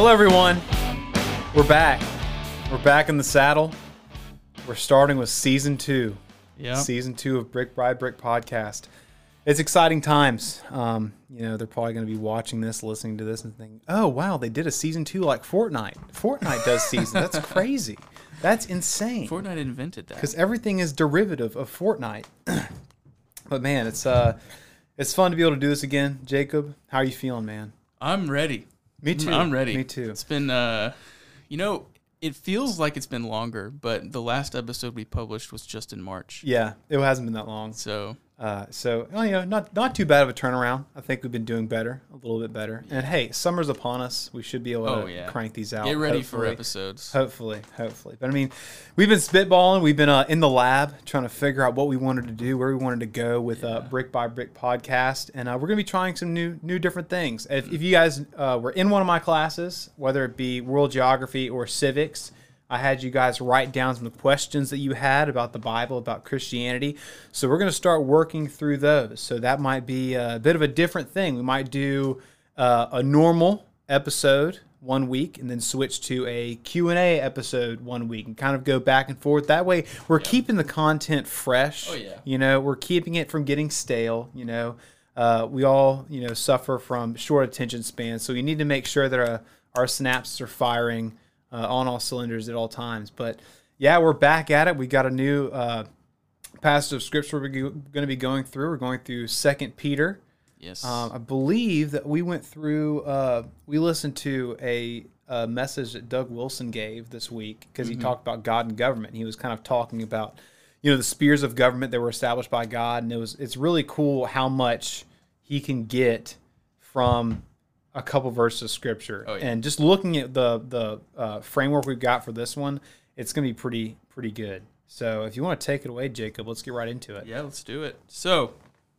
Hello, everyone. We're back. We're back in the saddle. We're starting with season two. Yeah. Season two of Brick by Brick podcast. It's exciting times. Um, you know, they're probably going to be watching this, listening to this, and thinking, "Oh, wow, they did a season two like Fortnite. Fortnite does season. That's crazy. That's insane." Fortnite invented that. because everything is derivative of Fortnite. but man, it's uh, it's fun to be able to do this again. Jacob, how are you feeling, man? I'm ready. Me too. I'm ready. Me too. It's been, uh, you know, it feels like it's been longer, but the last episode we published was just in March. Yeah, it hasn't been that long. So Uh, so you know, not not too bad of a turnaround. I think we've been doing better, a little bit better. And hey, summer's upon us. We should be able Oh, to yeah. crank these out. get ready for episodes. Hopefully, hopefully. But I mean, we've been spitballing. We've been uh, in the lab trying to figure out what we wanted to do, where we wanted to go with uh, Brick by Brick podcast, and uh, we're gonna be trying some new, new different things. If, if you guys uh, were in one of my classes, whether it be world geography or civics, I had you guys write down some questions that you had about the Bible, about Christianity. So we're going to start working through those. So that might be a bit of a different thing. We might do uh, a normal episode one week and then switch to a Q&A episode one week and kind of go back and forth. That way we're keeping the content fresh. Oh, yeah. You know, we're keeping it from getting stale, you know. Uh, we all, you know, suffer from short attention spans, so we need to make sure that uh, our synapses are firing uh, on all cylinders at all times. But yeah, we're back at it. We got a new uh, passage of scripture we're going to be going through. We're going through Second Peter. Yes. Um, I believe that we went through. Uh, we listened to a, a message that Doug Wilson gave this week because he talked about God and government. He was kind of talking about, you know, the spheres of government that were established by God, and it was it's really cool how much he can get from a couple verses of scripture. Oh, yeah. And just looking at the the uh, framework we've got for this one, it's going to be pretty pretty good. So if you want to take it away, Jacob, let's get right into it. yeah, let's do it. So,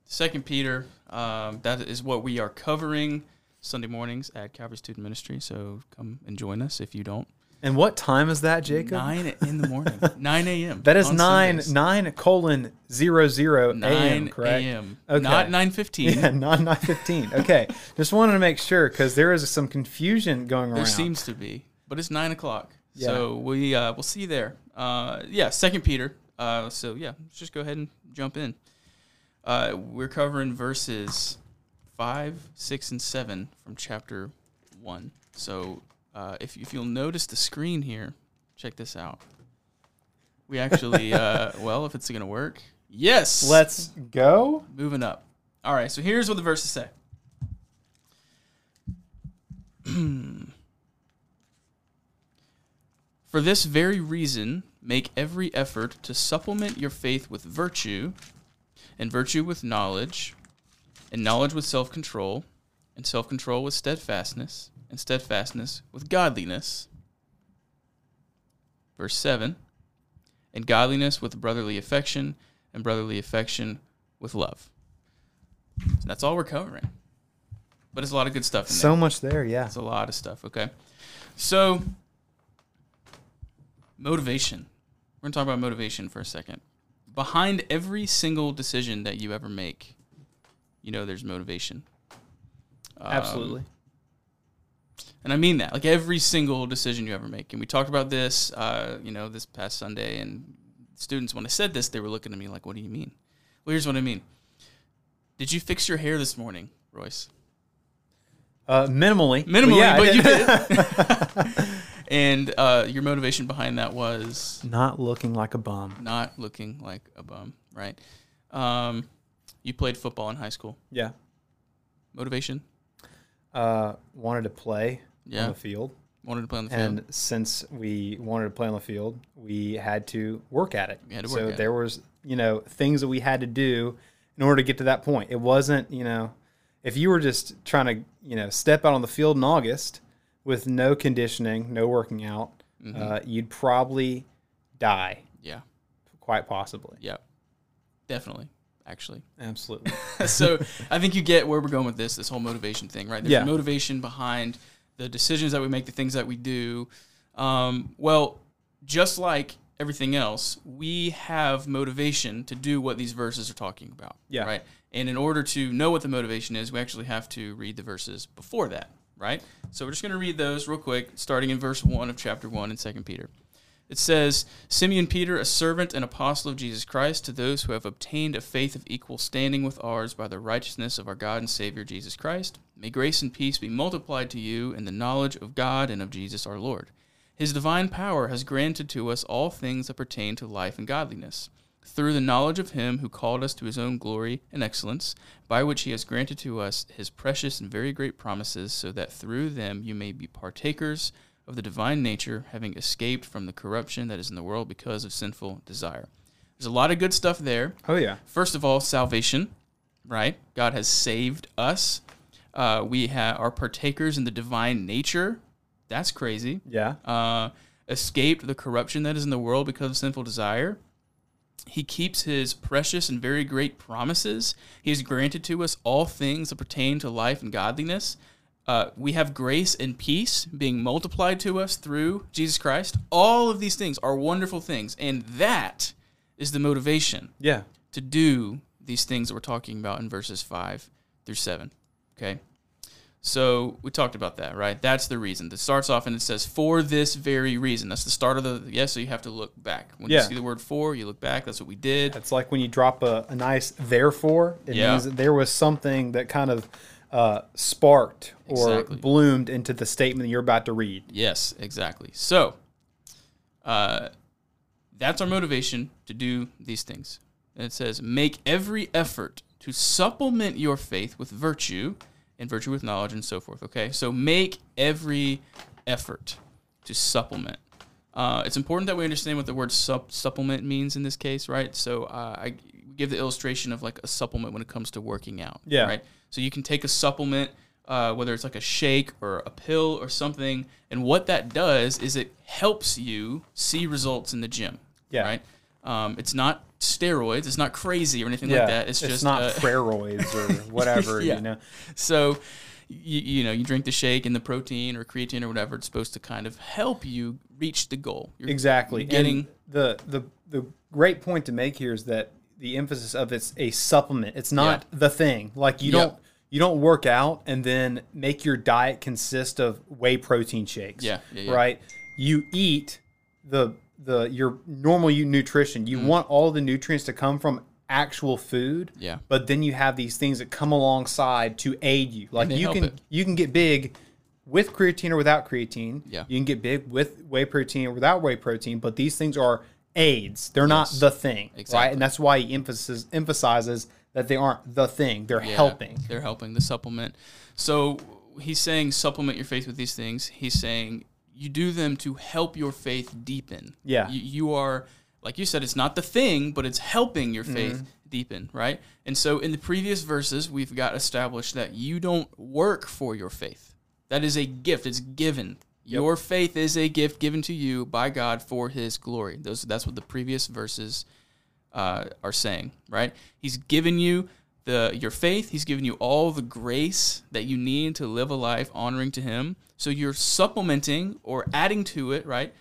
Second Peter, um, that is what we are covering Sunday mornings at Calvary Student Ministry. So come and join us if you don't. And what time is that, Jacob? Nine in the morning, nine a.m. That is nine Sundays. nine colon zero zero a.m. Correct. a.m. Okay. Not nine fifteen. Yeah, not nine fifteen. Okay, just wanted to make sure because there is some confusion going There around. There seems to be, but it's nine o'clock. Yeah. So we uh, we'll see you there. Uh, yeah, Second Peter. Uh, so yeah, let's just go ahead and jump in. Uh, we're covering verses five, six, and seven from chapter one. So uh, if if you'll notice the screen here, check this out. We actually, uh, well, if it's gonna work, yes. Let's go. Moving up. All right, so here's what the verses say. For this very reason, make every effort to supplement your faith with virtue, and virtue with knowledge, and knowledge with self control, and self control with steadfastness, and steadfastness with godliness. Verse 7 And godliness with brotherly affection, and brotherly affection with love. That's all we're covering. But it's a lot of good stuff in there. So much there. Yeah. It's a lot of stuff, okay? So, motivation. We're going to talk about motivation for a second. Behind every single decision that you ever make, you know there's motivation. Um, Absolutely. And I mean that. Like every single decision you ever make. And we talked about this, uh, you know, this past Sunday. And students, when I said this, they were looking at me like, what do you mean? Well, here's what I mean. Did you fix your hair this morning, Royce? Uh, minimally. Minimally, yeah, but you did. and uh, your motivation behind that was Not looking like a bum. not looking like a bum, right? Um, you played football in high school. Yeah. Motivation? Uh, wanted to play Yeah. on the field, Wanted to play on the field. and since we wanted to play on the field, we had to work at it. We had to so at there was, you know, things that we had to do in order to get to that point. It wasn't, you know, if you were just trying to, you know, step out on the field in August with no conditioning, no working out, Mm-hmm. uh, you'd probably die, yeah, quite possibly. yeah, definitely. Actually, Absolutely. so I think you get where we're going with this, this whole motivation thing, right? There's Yeah. motivation behind the decisions that we make, the things that we do. Um, well, just like everything else, we have motivation to do what these verses are talking about. Yeah. Right. And in order to know what the motivation is, we actually have to read the verses before that. right? So we're just going to read those real quick, starting in verse 1 of chapter 1 in 2 Peter. It says, Simeon Peter, a servant and apostle of Jesus Christ, to those who have obtained a faith of equal standing with ours by the righteousness of our God and Savior Jesus Christ, may grace and peace be multiplied to you in the knowledge of God and of Jesus our Lord. His divine power has granted to us all things that pertain to life and godliness, through the knowledge of Him who called us to His own glory and excellence, by which He has granted to us His precious and very great promises, so that through them you may be partakers of the divine nature, having escaped from the corruption that is in the world because of sinful desire. There's a lot of good stuff there. Oh yeah. First of all, salvation, right? God has saved us. Uh, we ha- are partakers in the divine nature. That's crazy. Yeah. Uh, escaped the corruption that is in the world because of sinful desire. He keeps his precious and very great promises. He has granted to us all things that pertain to life and godliness. Uh, we have grace and peace being multiplied to us through Jesus Christ. All of these things are wonderful things, and that is the motivation Yeah. to do these things that we're talking about in verses 5 through 7. Okay? So we talked about that, right? That's the reason. It starts off and it says, for this very reason. That's the start of the, yes, so you have to look back. When Yeah. you see the word for, you look back. That's what we did. It's like when you drop a, a nice therefore, it Yeah. means that there was something that kind of uh, sparked or Exactly. bloomed into the statement you're about to read. Yes, exactly. So, uh, that's our motivation to do these things. And it says, make every effort to supplement your faith with virtue, and virtue with knowledge, and so forth. Okay, so make every effort to supplement. Uh, it's important that we understand what the word sup- supplement means in this case, right? So uh, I give the illustration of like a supplement when it comes to working out. Yeah. Right. So you can take a supplement, uh, whether it's like a shake or a pill or something, and what that does is it helps you see results in the gym. Yeah. Right. Um, it's not steroids. It's not crazy or anything yeah, like that. It's, just not uh, steroids or whatever. Yeah. You know. so, you, you know, you drink the shake and the protein or creatine or whatever. It's supposed to kind of help you reach the goal. You're Exactly. Getting and the the the great point to make here is that the emphasis of it's a supplement. It's not the thing. Like you Yeah. don't you don't work out and then make your diet consist of whey protein shakes. Yeah, yeah, yeah. Right. You eat the the your normal you nutrition. Mm. You want all the nutrients to come from actual food. Yeah. But then you have these things that come alongside to aid you. Like you can it. you can get big with creatine or without creatine. Yeah. You can get big with whey protein or without whey protein, but these things are aids. They're not the thing. Right. And that's why he emphasis, emphasizes that they aren't the thing. They're Yeah, helping. They're helping the supplement. So he's saying supplement your faith with these things. He's saying you do them to help your faith deepen. Yeah. You, you are like you said, it's not the thing, but it's helping your faith Mm-hmm. deepen, right? And so in the previous verses, we've got established that you don't work for your faith. That is a gift. It's given. Your faith is a gift given to you by God for His glory. Those that's what the previous verses uh, are saying, right? He's given you the your faith. He's given you all the grace that you need to live a life honoring to Him. So you're supplementing or adding to it, right?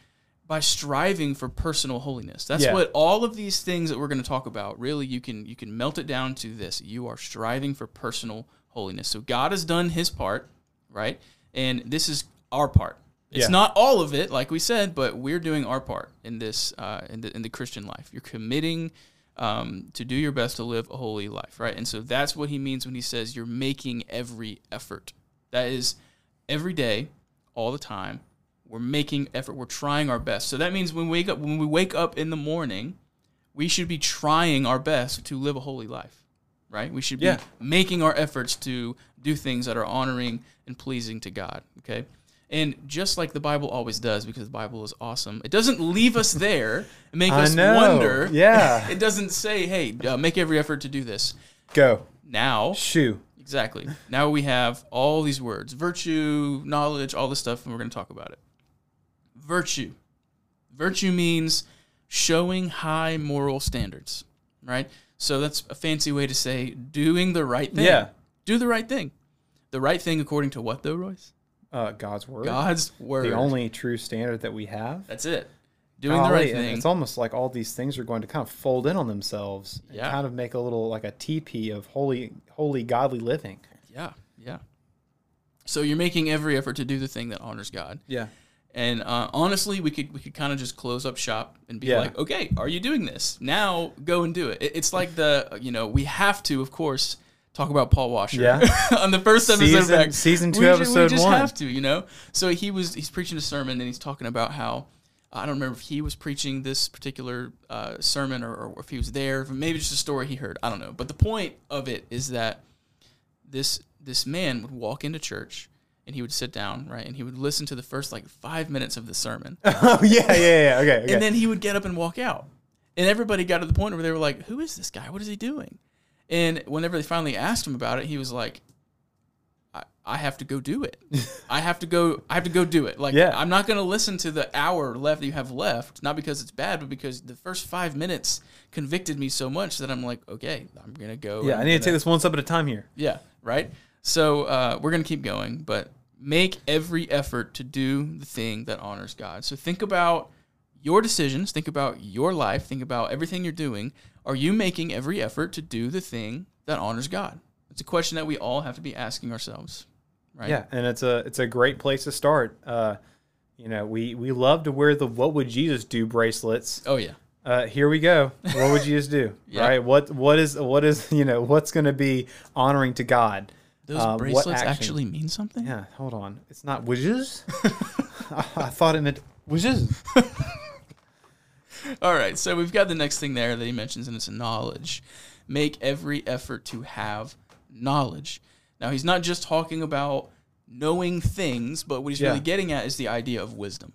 By striving for personal holiness. That's Yeah. what all of these things that we're going to talk about. Really, you can you can melt it down to this: you are striving for personal holiness. So God has done His part, right? And this is our part. It's Yeah. not all of it, like we said, but we're doing our part in this uh, in the in the Christian life. You're committing um, to do your best to live a holy life, right? And so that's what he means when he says you're making every effort. That is every day, all the time. We're making effort. We're trying our best. So that means when we wake up when we wake up in the morning, we should be trying our best to live a holy life, right? We should be Yeah. making our efforts to do things that are honoring and pleasing to God. Okay. And just like the Bible always does, because the Bible is awesome, it doesn't leave us there and make I us know. wonder. Yeah. it doesn't say, hey, uh, make every effort to do this. Go. Now, Shoo. exactly. Now we have all these words virtue, knowledge, all this stuff, and we're going to talk about it. Virtue. Virtue means showing high moral standards, right? So that's a fancy way to say doing the right thing. Yeah. Do the right thing. The right thing according to what, though, Royce? Uh, God's word. God's word. the only true standard that we have. That's it. Doing the right thing. It's almost like all these things are going to kind of fold in on themselves and kind of make a little like a teepee of holy, holy, godly living. Yeah, yeah. So you're making every effort to do the thing that honors God. Yeah. And uh, honestly, we could we could kind of just close up shop and be Yeah. like, okay, are you doing this now? Go and do it. It- It's like the you know we have to, of course, talk about Paul Washer. Yeah. on the first episode Season- back, season two, we ju- episode we just one. have to, you know. So he was he's preaching a sermon and he's talking about how I don't remember if he was preaching this particular uh, sermon or, or if he was there. Maybe just a story he heard. I don't know. But the point of it is that this this man would walk into church and he would sit down right and he would listen to the first like five minutes of the sermon Oh yeah, yeah, yeah. Okay. okay. and then he would get up and walk out and everybody got to the point where they were like who is this guy what is he doing and whenever they finally asked him about it he was like I, I have to go do it i have to go i have to go do it like Yeah. i'm not going to listen to the hour left that you have left not because it's bad but because the first five minutes convicted me so much that i'm like okay i'm going to go yeah, I need to gonna- take this one step at a time here. yeah, right. So uh, we're gonna keep going, but make every effort to do the thing that honors God. So think about your decisions. Think about your life. Think about everything you're doing. Are you making every effort to do the thing that honors God? It's a question that we all have to be asking ourselves, right? Yeah, and it's a it's a great place to start. Uh, you know, we we love to wear the "What would Jesus do" bracelets. Oh yeah. Uh, here we go. What would Jesus do? Yeah. Right? What what is what is you know what's going to be honoring to God? Those Uh, bracelets actually mean something. Yeah, hold on. It's not wishes. I, I thought it meant wishes. All right, so we've got the next thing there that he mentions, and it's knowledge. Make every effort to have knowledge. Now, he's not just talking about knowing things, but what he's Yeah. really getting at is the idea of wisdom.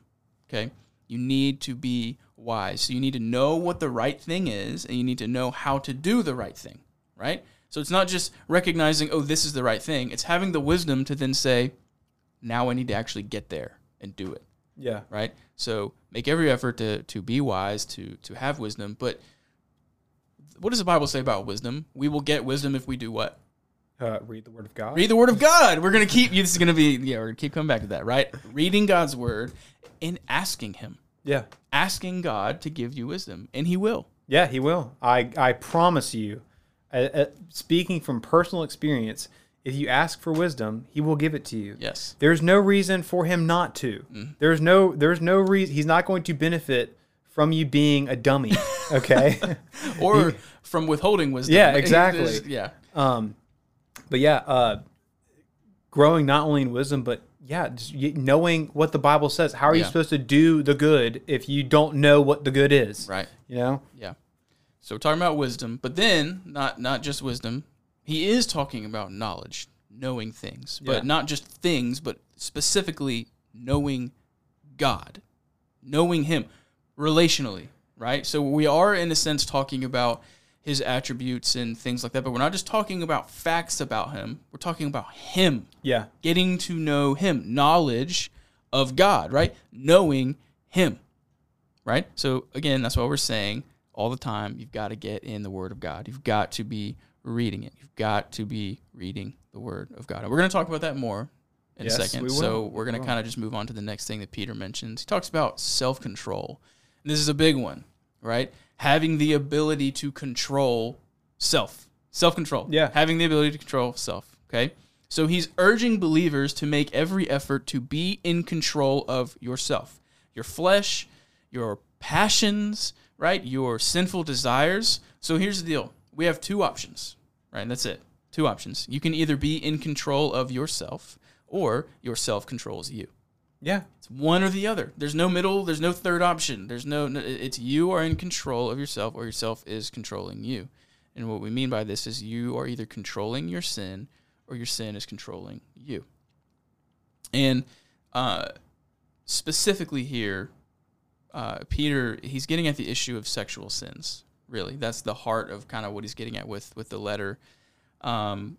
Okay? You need to be wise. So you need to know what the right thing is, and you need to know how to do the right thing, right? So it's not just recognizing, oh, this is the right thing. It's having the wisdom to then say, now I need to actually get there and do it Yeah. right? So make every effort to to be wise, to to have wisdom. But what does the Bible say about wisdom? We will get wisdom if we do what? Uh, read the Word of God. Read the Word of God. We're gonna keep. you. This is gonna be yeah. We're gonna keep coming back to that, right? Reading God's Word and asking Him, Yeah. asking God to give you wisdom, and He will. Yeah, he will. I I promise you. Uh, uh, speaking from personal experience, if you ask for wisdom, he will give it to you. Yes. There's no reason for him not to. There's no there's no reason he's not going to benefit from you being a dummy. Okay. Or from withholding wisdom. Yeah, exactly. Yeah. um, but yeah, uh, growing not only in wisdom, but yeah, just knowing what the Bible says. How are you supposed to do the good if you don't know what the good is? Right. You know. Yeah. So we're talking about wisdom, but then not not just wisdom. He is talking about knowledge, knowing things, but Yeah. not just things, but specifically knowing God, knowing Him relationally, right? So we are in a sense talking about His attributes and things like that, but we're not just talking about facts about Him. We're talking about Him, Yeah. getting to know Him, knowledge of God, right? Knowing Him right? So again, that's what we're saying all the time. You've got to get in the Word of God. You've got to be reading it. You've got to be reading the Word of God. And we're going to talk about that more in Yes, a second. we. So we're going to kind of just move on to the next thing that Peter mentions. He talks about self control. This is a big one, right? Having the ability to control self, self control. Yeah. Having the ability to control self. Okay. So he's urging believers to make every effort to be in control of yourself, your flesh, your passions, right? Your sinful desires. So here's the deal we have two options, right? That's it. Two options. You can either be in control of yourself or yourself controls you. Yeah. It's one or the other. There's no middle. There's no third option. There's no. no- It's you are in control of yourself, or yourself is controlling you. And what we mean by this is you are either controlling your sin, or your sin is controlling you. And uh, specifically here, uh, Peter he's getting at the issue of sexual sins. Really, that's the heart of kind of what he's getting at with with the letter. Um,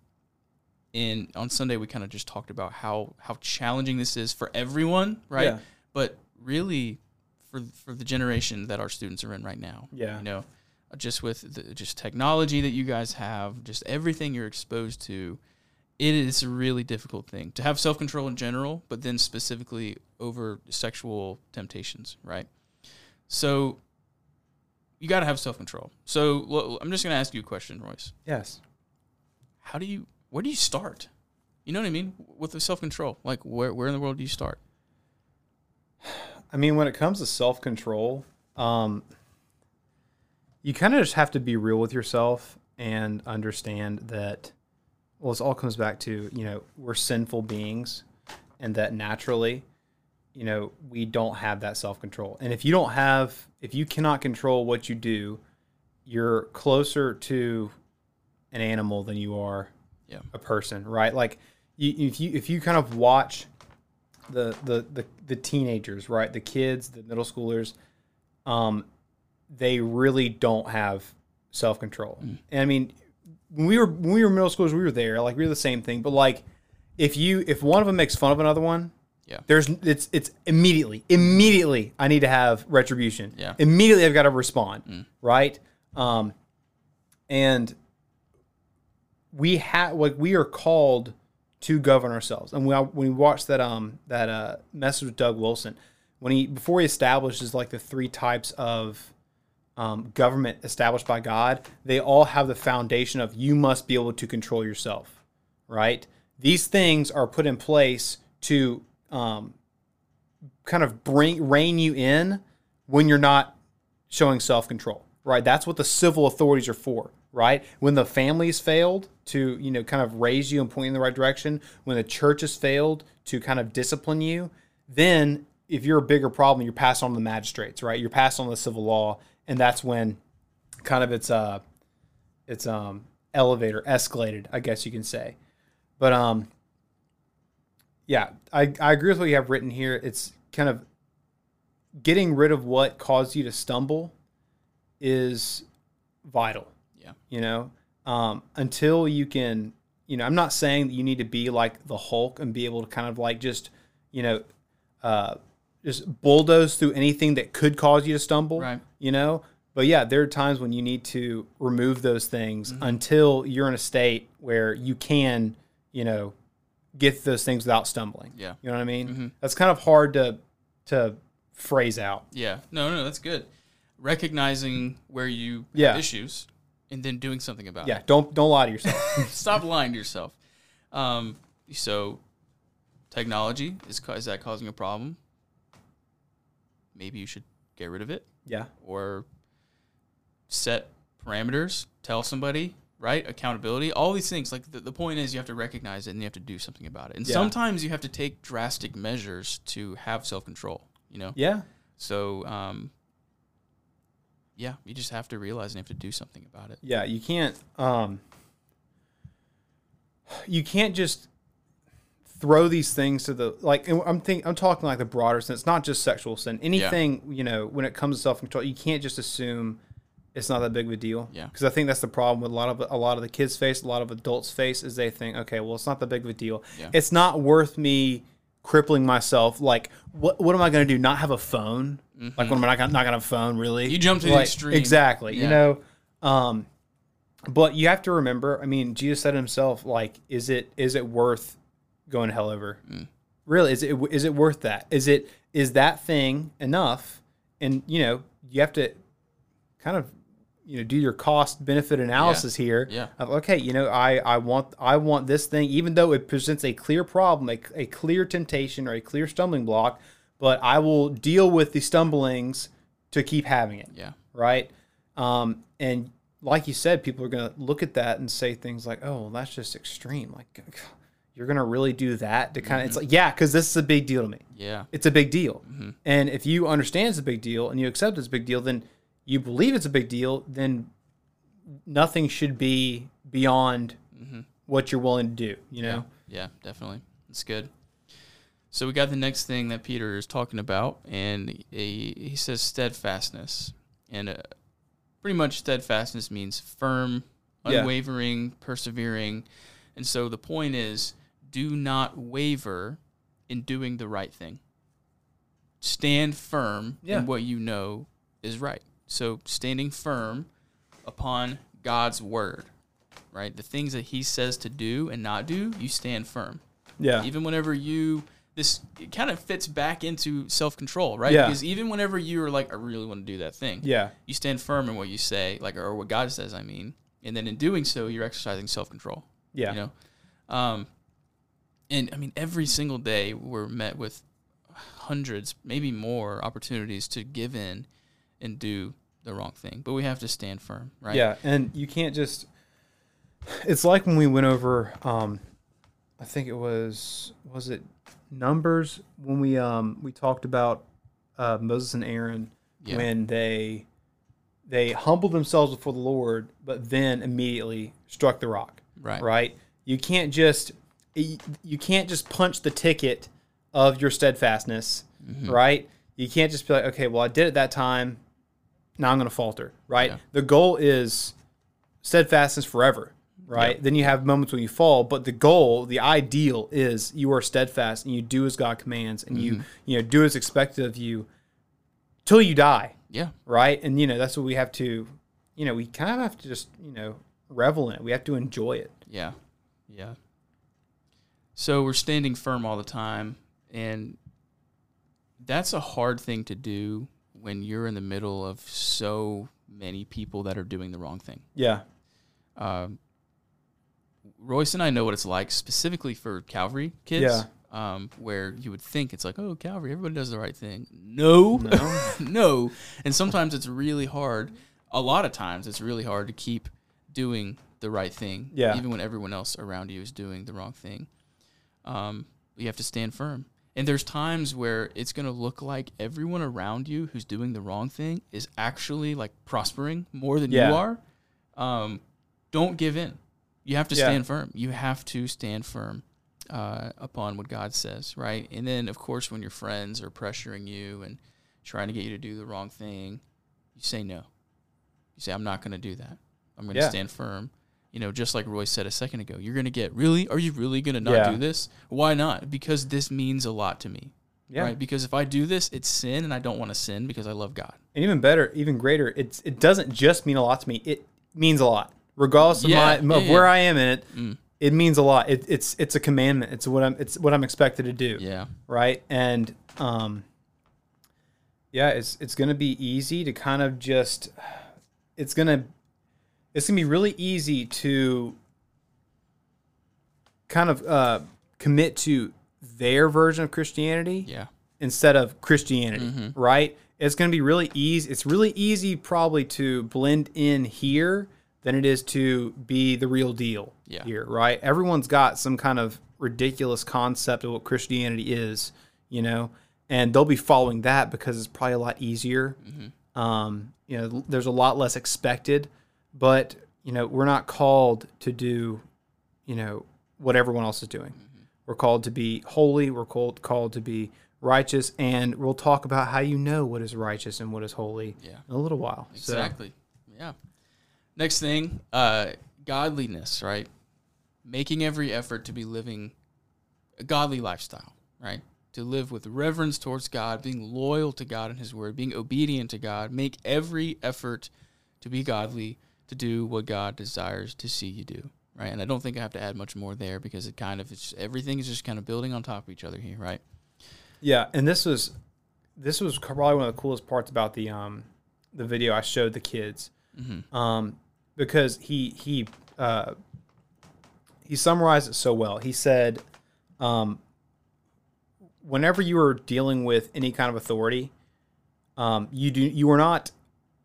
and on Sunday we kind of just talked about how how challenging this is for everyone, right? Yeah. But really, for for the generation that our students are in right now, Yeah. you know, just with the, just technology that you guys have, just everything you're exposed to, it is a really difficult thing to have self control in general, but then specifically over sexual temptations, right? So you got to have self control. So I'm just going to ask you a question, Royce Yes. how do you where do you start You know what I mean? With the self control, like where where in the world do you start? I mean, when it comes to self control, um, you kind of just have to be real with yourself and understand that. Well, this all comes back to you know we're sinful beings, and that naturally, you know, we don't have that self control. And if you don't have, if you cannot control what you do, you're closer to an animal than you are Yeah. a person, right? Like you, if you if you kind of watch the the the, the teenagers, right, the kids, the middle schoolers, um, they really don't have self control. And I mean, when we were when we were middle schoolers, we were there, like we were the same thing. But like, if you if one of them makes fun of another one, Yeah. there's it's it's immediately immediately I need to have retribution. Yeah. immediately I've got to respond, right? Um, and we have like we are called to govern ourselves. And we when we watched that um that uh message with Doug Wilson when he before he establishes like the three types of um, government established by God, they all have the foundation of you must be able to control yourself, right? These things are put in place to um, kind of bring rein you in when you're not showing self control, right? That's what the civil authorities are for, right? When the families failed to, you know, kind of raise you and point you in the right direction, when the church has failed to kind of discipline you, then if you're a bigger problem, you're passed on to the magistrates, right? You're passed on to the civil law, and that's when kind of it's uh it's um elevator escalated, I guess you can say. But um yeah, I, I agree with what you have written here. It's kind of getting rid of what caused you to stumble is vital. Yeah. You know, um, until you can, you know, I'm not saying that you need to be like the Hulk and be able to kind of like just, you know, uh, just bulldoze through anything that could cause you to stumble. Right. You know, but yeah, there are times when you need to remove those things until you're in a state where you can, you know, get those things without stumbling. Yeah. You know what I mean? That's kind of hard to to phrase out. Yeah. No, no, that's good. Recognizing where you Yeah. have issues and then doing something about Yeah, it. Yeah, don't don't lie to yourself. Stop lying to yourself. Um, so, technology is is that causing a problem? Maybe you should get rid of it yeah. or set parameters. Tell somebody, right? Accountability. All these things. Like the, the point is, you have to recognize it and you have to do something about it. And Yeah. sometimes you have to take drastic measures to have self control. You know. Yeah. So, um, yeah, you just have to realize and you have to do something about it. Yeah, you can't um you can't just throw these things to the like I'm think I'm talking like the broader sense, not just sexual sin. Anything, you know, when it comes to self-control, you can't just assume it's not that big of a deal. Yeah. Because I think that's the problem with a lot of a lot of the kids face, a lot of adults face is they think, okay, well, it's not that big of a deal. Yeah. It's not worth me crippling myself. Like, what what am I going to do? Not have a phone? Like, when am I not gonna, not to have a phone? Really? Mm-hmm. You jump to the Like, extreme. Exactly. You know, um, but you have to remember. I mean, Jesus said himself, like, is it is it worth going to hell over? Mm. Really? Is it is it worth that? Is it is that thing enough? And you know, you have to kind of you know do your cost benefit analysis here. Yeah. Of okay, you know, I I want I want this thing, even though it presents a clear problem, a, a clear temptation or a clear stumbling block, but I will deal with the stumblings to keep having it Yeah. right? Um, and like you said, people are going to look at that and say things like, "Oh, well, that's just extreme." Like, you're going to really do that to kind of? It's like, yeah, because this is a big deal to me. Yeah. It's a big deal, and if you understand it's a big deal and you accept it's a big deal, then you believe it's a big deal. Then nothing should be beyond what you're willing to do. You know? Yeah, definitely. It's good. So we got the next thing that Peter is talking about, and he, he says steadfastness. And uh, pretty much steadfastness means firm, Yeah. unwavering, persevering. And so the point is do not waver in doing the right thing. Stand firm Yeah. in what you know is right. So standing firm upon God's word, right? The things that he says to do and not do, you stand firm Yeah. even whenever you this it kind of fits back into self-control right Yeah. because even whenever you're like i really want to do that thing Yeah. you stand firm in what you say like or what god says i mean and then in doing so you're exercising self-control Yeah. you know um And I mean, every single day we're met with hundreds, maybe more opportunities to give in and do the wrong thing. But we have to stand firm, right? Yeah, and you can't just. It's like when we went over. Um, I think it was was it Numbers when we um we talked about uh, Moses and Aaron Yeah. when they they humbled themselves before the Lord, but then immediately struck the rock. Right. Right. You can't just you can't just punch the ticket of your steadfastness. Mm-hmm. Right. You can't just be like, okay, well, I did it that time. Now I'm going to falter. Right. Yeah. The goal is steadfastness forever. Right. Then you have moments when you fall, but the goal, the ideal is you are steadfast and you do as God commands and Mm-hmm. you you know do as expected of you till you die Yeah. right? And you know that's what we have to, you know, we kind of have to just you know revel in it. We have to enjoy it. Yeah. Yeah. So we're standing firm all the time. And that's a hard thing to do when you're in the middle of so many people that are doing the wrong thing. Yeah, Um, Royce and I know what it's like specifically for Calvary kids. Yeah. Um, where you would think it's like, oh, Calvary, everybody does the right thing. No, No. no. And sometimes it's really hard. A lot of times it's really hard to keep doing the right thing, Yeah. even when everyone else around you is doing the wrong thing. Um, you have to stand firm. And there's times where it's going to look like everyone around you who's doing the wrong thing is actually like prospering more than Yeah. you are. Um, don't give in. You have to Yeah. stand firm. You have to stand firm uh, upon what God says, right? And then, of course, when your friends are pressuring you and trying to get you to do the wrong thing, you say no. You say, I'm not going to do that. I'm going to Yeah. stand firm. You know, just like Roy said a second ago, you're going to get, really? Are you really going to not Yeah. do this? Why not? Because this means a lot to me. yeah. Right? Because if I do this, it's sin, and I don't want to sin because I love God. And even better, even greater, it's it doesn't just mean a lot to me. It means a lot, regardless of Yeah, my of yeah, where yeah. I am in it. Mm. It means a lot. It, it's it's a commandment. It's what I'm it's what I'm expected to do. Yeah. right? And um, yeah, it's it's gonna be easy to kind of just, it's gonna, it's gonna be really easy to kind of uh, commit to their version of Christianity Yeah. instead of Christianity, Mm-hmm. right? It's going to be really easy. It's really easy probably to blend in here than it is to be the real deal Yeah. here, right? Everyone's got some kind of ridiculous concept of what Christianity is, you know, and they'll be following that because it's probably a lot easier. Mm-hmm. Um, you know, there's a lot less expected, but you know, we're not called to do, you know, what everyone else is doing. Mm-hmm. We're called to be holy. We're called called to be righteous, and we'll talk about how you know what is righteous and what is holy Yeah. in a little while. So, Exactly. Yeah. Next thing, uh, godliness, right? Making every effort to be living a godly lifestyle, right? To live with reverence towards God, being loyal to God and His Word, being obedient to God. Make every effort to be godly, to do what God desires to see you do, right? And I don't think I have to add much more there because it kind of it's everything is just kind of building on top of each other here, right? yeah, and this was this was probably one of the coolest parts about the um the video I showed the kids, Mm-hmm. um because he he uh he summarized it so well. He said, um, whenever you are dealing with any kind of authority, um, you do you are not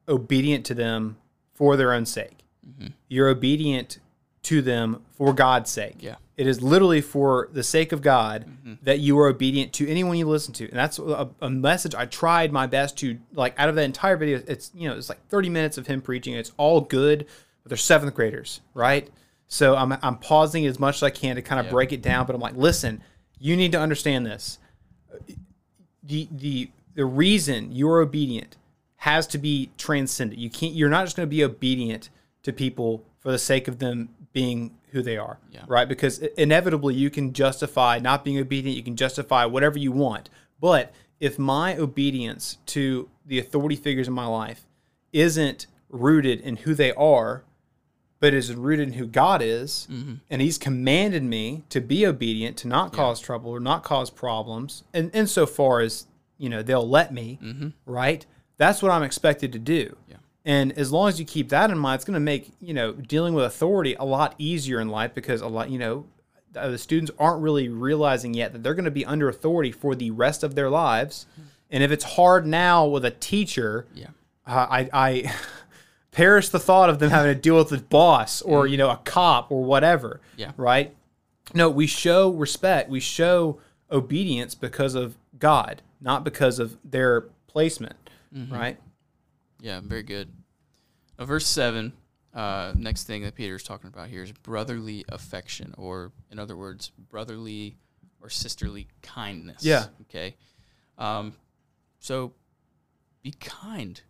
obedient to them for their own sake. Mm-hmm. You're obedient to them for God's sake. Yeah. It is literally for the sake of God mm-hmm. that you are obedient to anyone you listen to, and that's a, a message I tried my best to like. Out of that entire video, it's you know it's like 30 minutes of him preaching. It's all good, but they're seventh graders, right? So I'm I'm pausing as much as I can to kind of Yeah. break it down, but I'm like, listen, you need to understand this the the the reason you're obedient has to be transcendent. You can't. You're not just going to be obedient to people for the sake of them being who they are, Yeah. right? Because inevitably you can justify not being obedient. You can justify whatever you want. But if my obedience to the authority figures in my life isn't rooted in who they are, but is rooted in who God is, mm-hmm. and He's commanded me to be obedient, to not cause trouble or not cause problems, and insofar as you know they'll let me, mm-hmm. right? That's what I'm expected to do. Yeah. And as long as you keep that in mind, it's going to make you know dealing with authority a lot easier in life because a lot you know the students aren't really realizing yet that they're going to be under authority for the rest of their lives. And if it's hard now with a teacher, Yeah. uh, I, I perish the thought of them having to deal with a boss or you know a cop or whatever. Yeah. Right. No, we show respect. We show obedience because of God, not because of their placement. Right. Yeah, very good. Now, verse 7, uh, next thing that Peter is talking about here is brotherly affection, or in other words, brotherly or sisterly kindness. Yeah. Okay. Um, so be kind.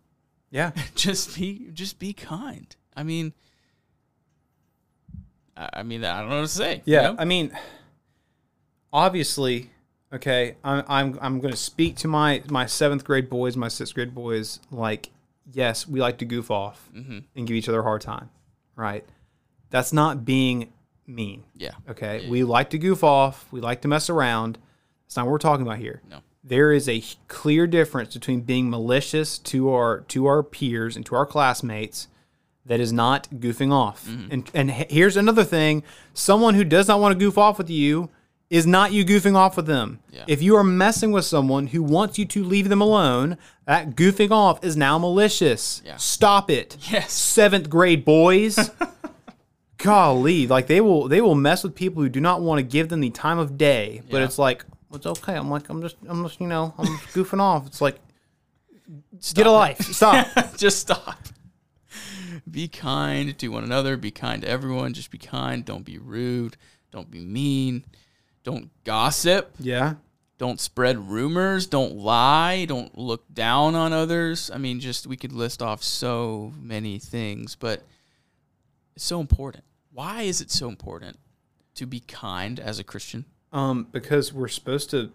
Yeah. just be just be kind. I mean, I mean, I don't know what to say. you Yeah, know? I mean, obviously, okay. I'm I'm I'm going to speak to my my seventh grade boys, my sixth grade boys. Like, yes, we like to goof off Mm-hmm. and give each other a hard time, right? That's not being mean. yeah. Okay, Yeah, we like to goof off. We like to mess around. That's not what we're talking about here. No. There is a clear difference between being malicious to our to our peers and to our classmates that is not goofing off. Mm-hmm. And and here's another thing: someone who does not want to goof off with you is not you goofing off with them. Yeah. If you are messing with someone who wants you to leave them alone, that goofing off is now malicious. Yeah. Stop it. Yes. Seventh grade boys. golly, like they will they will mess with people who do not want to give them the time of day. But Yeah. it's like it's okay. I'm like I'm just I'm just you know I'm just goofing off. It's like get a life. Stop. just stop. Be kind to one another. Be kind to everyone. Just be kind. Don't be rude. Don't be mean. Don't gossip. yeah. Don't spread rumors. Don't lie. Don't look down on others. I mean, just we could list off so many things, but it's so important. Why is it so important to be kind as a Christian? Um, because we're supposed to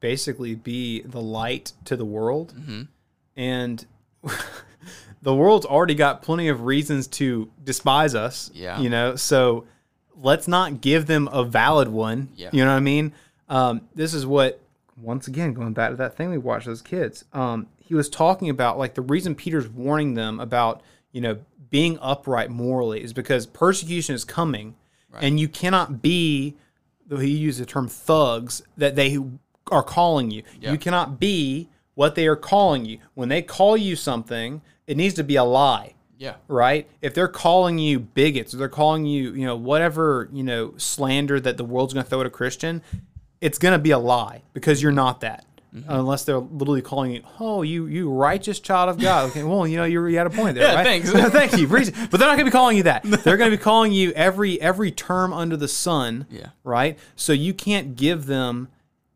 basically be the light to the world, Mm-hmm. and the world's already got plenty of reasons to despise us. Yeah. you know, so let's not give them a valid one. Yeah. you know what I mean. Um, this is what once again going back to that thing we watched as kids. Um, he was talking about like the reason Peter's warning them about you know being upright morally is because persecution is coming, and you cannot be though he used the term thugs that they are calling you. Yeah. You cannot be what they are calling you. When they call you something, it needs to be a lie, Yeah. right? If they're calling you bigots or they're calling you, you know, whatever, you know, slander that the world's going to throw at a Christian, it's going to be a lie because you're not that. Mm-hmm. Unless they're literally calling you, oh, you you righteous child of God. Okay, well, you know, you, you had a point there, Yeah, right? thanks. Thank you. But they're not going to be calling you that. They're going to be calling you every every term under the sun Yeah. right? So you can't give them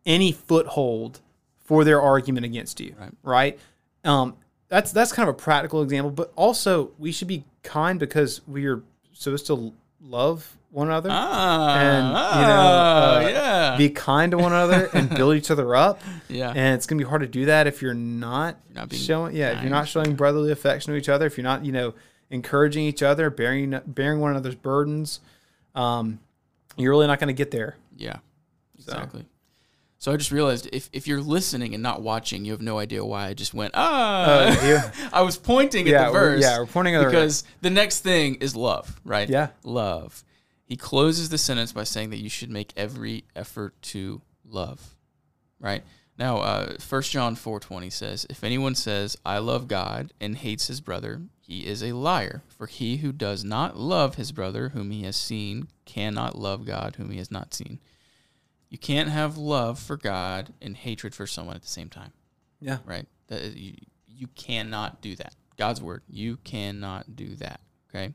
any foothold for their argument against you, Right. right? Um, that's that's kind of a practical example, but also we should be kind because we are supposed to love one another Ah. and you know ah, uh, yeah. be kind to one another and build each other up. yeah. And it's gonna be hard to do that if you're not, showing, yeah, if you're not showing brotherly affection to each other, if you're not, you know, encouraging each other, bearing bearing one another's burdens, um, you're really not gonna get there. Yeah, exactly. So I just realized if, if you're listening and not watching, you have no idea why I just went ah. Uh, yeah. I was pointing Yeah, at the we're- verse. yeah, we're pointing at the verse. because the next thing is love, right? Yeah. love. He closes the sentence by saying that you should make every effort to love, right? Now, uh, 1 John four twenty says, "If anyone says I love God and hates his brother, he is a liar. For he who does not love his brother whom he has seen cannot love God whom he has not seen." You can't have love for God and hatred for someone at the same time Yeah. right? That is, you, you cannot do that. God's word, you cannot do that. Okay.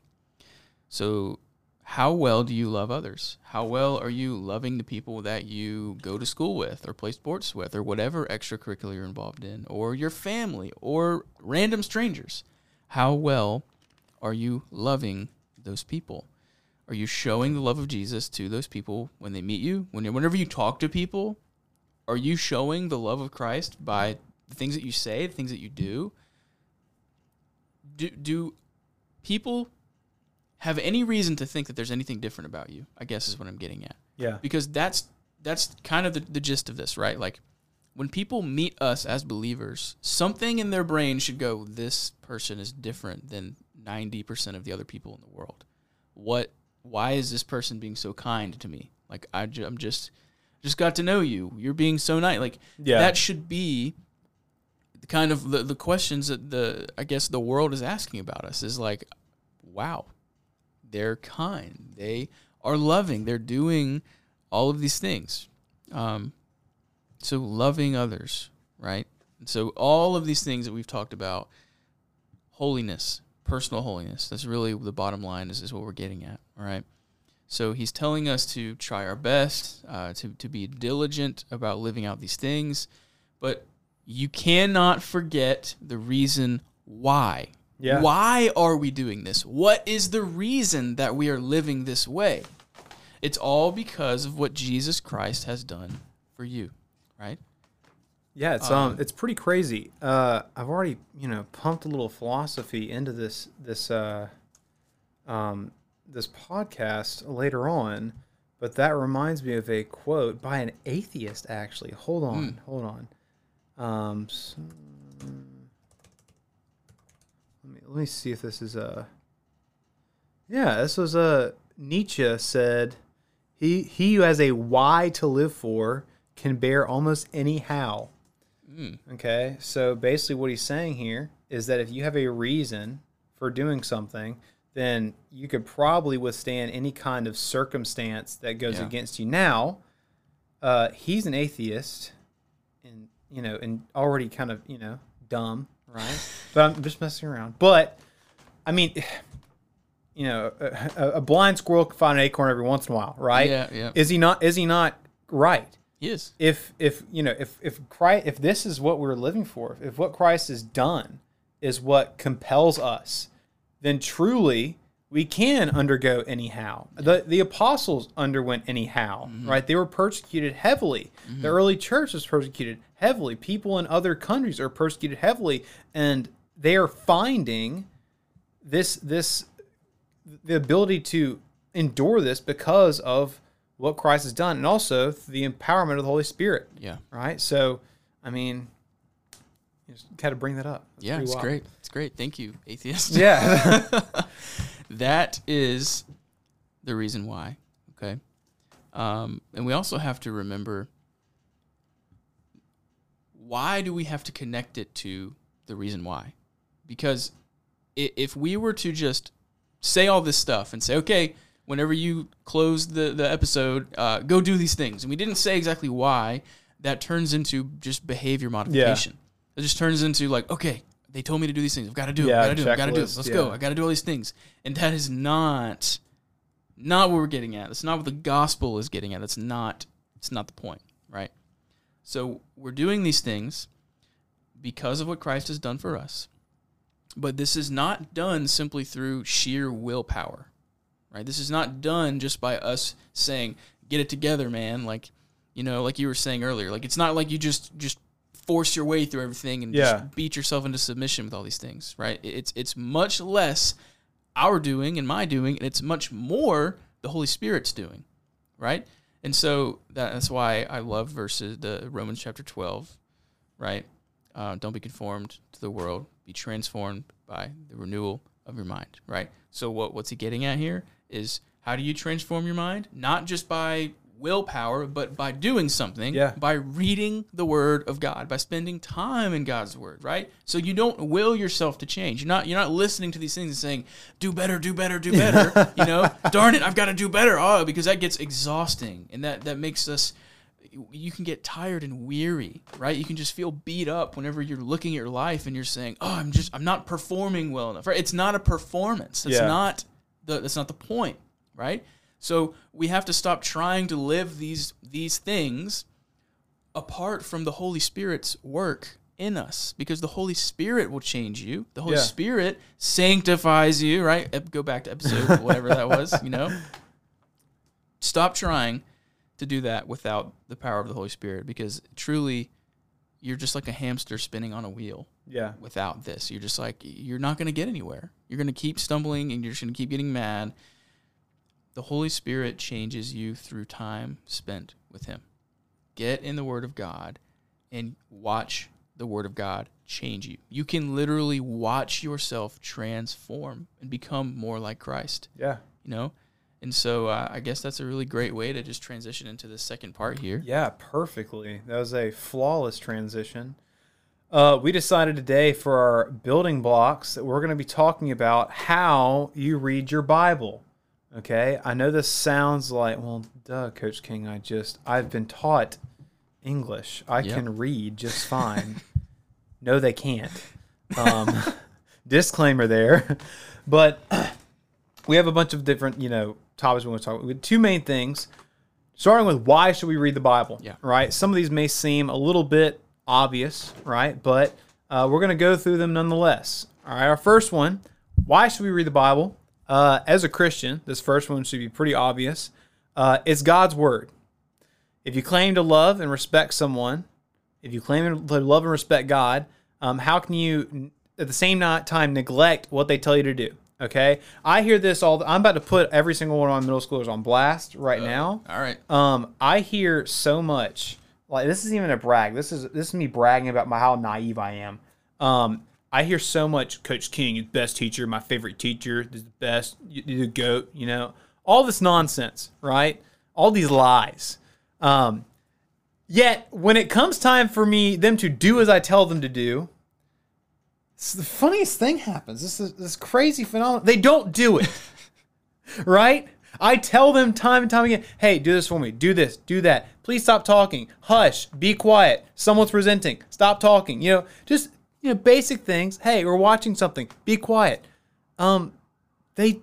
So, how well do you love others? How well are you loving the people that you go to school with, or play sports with, or whatever extracurricular you're involved in, or your family, or random strangers? How well are you loving those people? Are you showing the love of Jesus to those people when they meet you? When whenever you talk to people, are you showing the love of Christ by the things that you say, the things that you do? Do do people have any reason to think that there's anything different about you? I guess is what I'm getting at. Yeah. Because that's that's kind of the, the gist of this, right? Like when people meet us as believers, something in their brain should go, this person is different than 90% of the other people in the world. What why is this person being so kind to me? Like I ju- I'm just just got to know you. You're being so nice. Like Yeah. that should be the kind of the, the questions that the I guess the world is asking about us is like, wow, they're kind. They are loving. They're doing all of these things. Um, so loving others, right? And so all of these things that we've talked about, holiness, personal holiness. That's really the bottom line. Is is what we're getting at. All right. So he's telling us to try our best, uh, to to be diligent about living out these things, but you cannot forget the reason why. Yeah. Why are we doing this? What is the reason that we are living this way? It's all because of what Jesus Christ has done for you, right? Yeah, it's um, it's pretty crazy. Uh, I've already you know pumped a little philosophy into this this uh, um, this podcast later on, but that reminds me of a quote by an atheist. Actually, hold on, hold on. Um, s- let me let me see if this is a. Yeah, this was a Nietzsche said, "He he who has a why to live for can bear almost any how." Okay, so basically, what he's saying here is that if you have a reason for doing something, then you could probably withstand any kind of circumstance that goes Yeah. against you. Now, uh, he's an atheist, and you know, and already kind of you know dumb, right? but I'm just messing around. But I mean, you know, a, a blind squirrel can find an acorn every once in a while, right? Yeah, yeah. Is he not? Is he not right? He is. if if you know if if Christ if this is what we're living for if what Christ has done is what compels us then truly we can undergo anyhow. The the apostles underwent anyhow mm-hmm. right? They were persecuted heavily. Mm-hmm. The early church was persecuted heavily. People in other countries are persecuted heavily and they are finding this this the ability to endure this because of what Christ has done and also the empowerment of the Holy Spirit. Yeah. Right? So, I mean, you just got to bring that up. That's Yeah, it's wild. great. It's great. Thank you, atheist. Yeah. that is the reason why. Okay. Um, and we also have to remember why do we have to connect it to the reason why? Because if we were to just say all this stuff and say, okay, whenever you close the, the episode, uh, go do these things, and we didn't say exactly why, that turns into just behavior modification. It just turns into like, okay, they told me to do these things. I've got to do it. Yeah, I've got to do it. I've got to do this. Let's go. yeah. I got to do all these things. And that is not not what we're getting at. That's not what the gospel is getting at. That's not it's not the point, right? So we're doing these things because of what Christ has done for us. But this is not done simply through sheer willpower. Right? This is not done just by us saying, "Get it together, man." Like, you know, like you were saying earlier. Like it's not like you just just force your way through everything and Yeah. just beat yourself into submission with all these things, right? It's it's much less our doing and my doing, and it's much more the Holy Spirit's doing, right? And so that, that's why I love verses the Romans chapter twelve, right? Uh, don't be conformed to the world, be transformed by the renewal of your mind, right? So what what's he getting at here is how do you transform your mind? Not just by willpower, but by doing something, Yeah. by reading the word of God, by spending time in God's word, right? So you don't will yourself to change. You're not you're not listening to these things and saying, do better, do better, do better. you know, darn it, I've got to do better. Oh, because that gets exhausting and that that makes us you can get tired and weary, right? You can just feel beat up whenever you're looking at your life and you're saying, "Oh, I'm just I'm not performing well enough." Right? It's not a performance. That's Yeah. not the that's not the point, right? So we have to stop trying to live these these things apart from the Holy Spirit's work in us because the Holy Spirit will change you. The Holy Yeah. Spirit sanctifies you, right? Go back to episode whatever that was, you know. Stop trying to do that without the power of the Holy Spirit because truly you're just like a hamster spinning on a wheel yeah. without this. You're just like you're not going to get anywhere. You're going to keep stumbling and you're just going to keep getting mad. The Holy Spirit changes you through time spent with him. Get in the word of God and watch the word of God change you. You can literally watch yourself transform and become more like Christ Yeah. you know And so uh, I guess that's a really great way to just transition into the second part here. Yeah, perfectly. That was a flawless transition. Uh, we decided today for our building blocks that we're going to be talking about how you read your Bible. Okay, I know this sounds like, well, duh, Coach King. I just, I've been taught English. I Yep. can read just fine. no, they can't. Um, disclaimer there. But we have a bunch of different, you know, topics we want to talk about. Two main things. Starting with why should we read the Bible? Yeah. Right. Some of these may seem a little bit obvious, right? But uh, we're going to go through them nonetheless. All right. Our first one: Why should we read the Bible? Uh, as a Christian, this first one should be pretty obvious. Uh, it's God's word. If you claim to love and respect someone, if you claim to love and respect God, um, how can you at the same time neglect what they tell you to do? Okay, I hear this all. The, I'm about to put every single one of my middle schoolers on blast right now. All right. Um, I hear so much. Like this is even a brag. This is this is me bragging about my how naive I am. Um, I hear so much. Coach King is best teacher. My favorite teacher. Is the best. The goat. You know all this nonsense, right? All these lies. Um, yet when it comes time for me them to do as I tell them to do, the funniest thing happens. This is this crazy phenomenon. They don't do it right? I tell them time and time again, hey, do this for me, do this, do that. Please stop talking. Hush, be quiet. Someone's presenting. Stop talking. You know, just you know, basic things. Hey, we're watching something. Be quiet. Um, they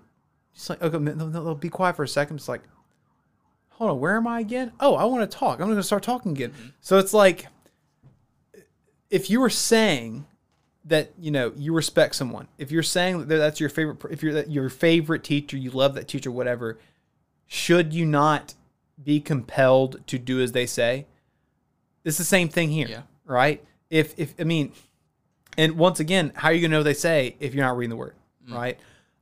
just like okay, no, no, be quiet for a second. It's like, hold on, where am I again? Oh, I want to talk. I'm going to start talking again. So it's like, if you were saying that you know you respect someone. If you're saying that that's your favorite if you're that your favorite teacher you love that teacher whatever should you not be compelled to do as they say? It's the same thing here Yeah. right? If if i mean and once again how are you gonna know what they say if you're not reading the word right?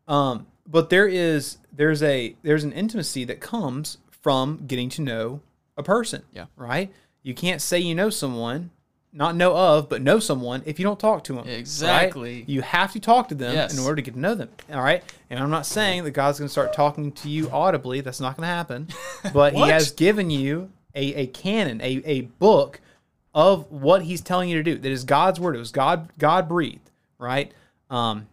Um but there is there's a there's an intimacy that comes from getting to know a person Yeah. right? You can't say you know someone not know of but know someone if you don't talk to them right? Exactly. you have to talk to them Yes. in order to get to know them all right and i'm not saying that god's going to start talking to you audibly that's not going to happen but he has given you a, a canon a, a book of what he's telling you to do that is god's word it was god god breathed right um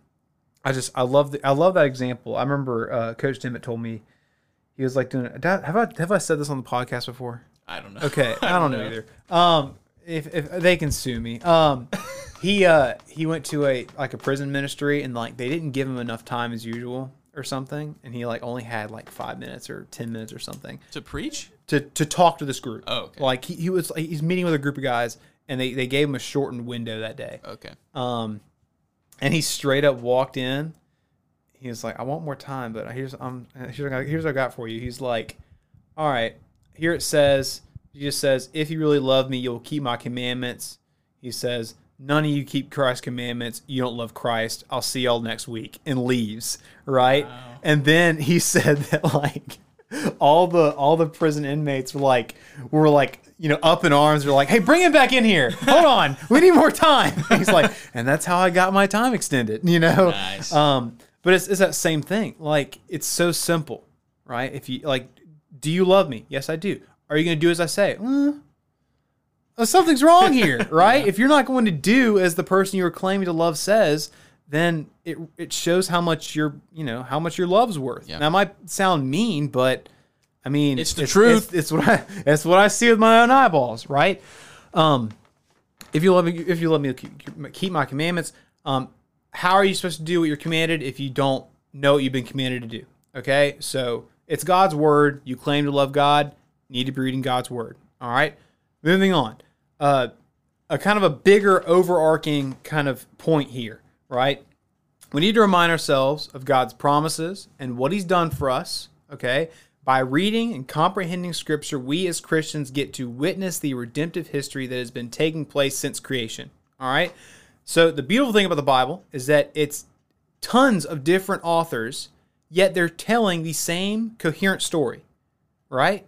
i just i love the, i love that example i remember uh, coach timmett told me he was like doing have i have i said this on the podcast before I don't know. Okay, I don't know either. Um, if, if they can sue me, um, he uh he went to a like a prison ministry and like they didn't give him enough time as usual or something, and he like only had like five minutes or ten minutes or something To preach? to to talk to this group. Oh, okay. Like he, he was he's meeting with a group of guys, and they they gave him a shortened window that day. Okay. Um, and he straight up walked in. He was like, "I want more time, but here's um here's what I, here's what I got for you." He's like, "All right, here it says he just says if you really love me, you'll keep my commandments." He says, "None of you keep Christ's commandments. You don't love Christ. I'll see y'all next week," and leaves. Right, and then he said that like all the all the prison inmates were like were like you know up in arms. Were like hey bring him back in here. Hold on. We need more time. He's like and that's how i got my time extended you know? Nice. um but it's, it's that same thing. Like it's so simple right? If you like do you love me? Yes i do are you going to do as i say "Uh, uh, something's wrong here right if you're not going to do as the person you are claiming to love says then it it shows how much your you know how much your love's worth. Yeah. Now it might sound mean, but I mean It's the truth. It's, it's what I it's what I see with my own eyeballs, right? Um, if you love me, if you love me, keep, keep my commandments. Um, how are you supposed to do what you're commanded if you don't know what you've been commanded to do? Okay, so it's God's word. You claim to love God, need to be reading God's word. All right, moving on. Uh, a kind of a bigger overarching kind of point here, right? We need to remind ourselves of God's promises and what He's done for us, okay? By reading and comprehending Scripture, we as Christians get to witness the redemptive history that has been taking place since creation, all right? So, the beautiful thing about the Bible is that it's tons of different authors, yet they're telling the same coherent story, right?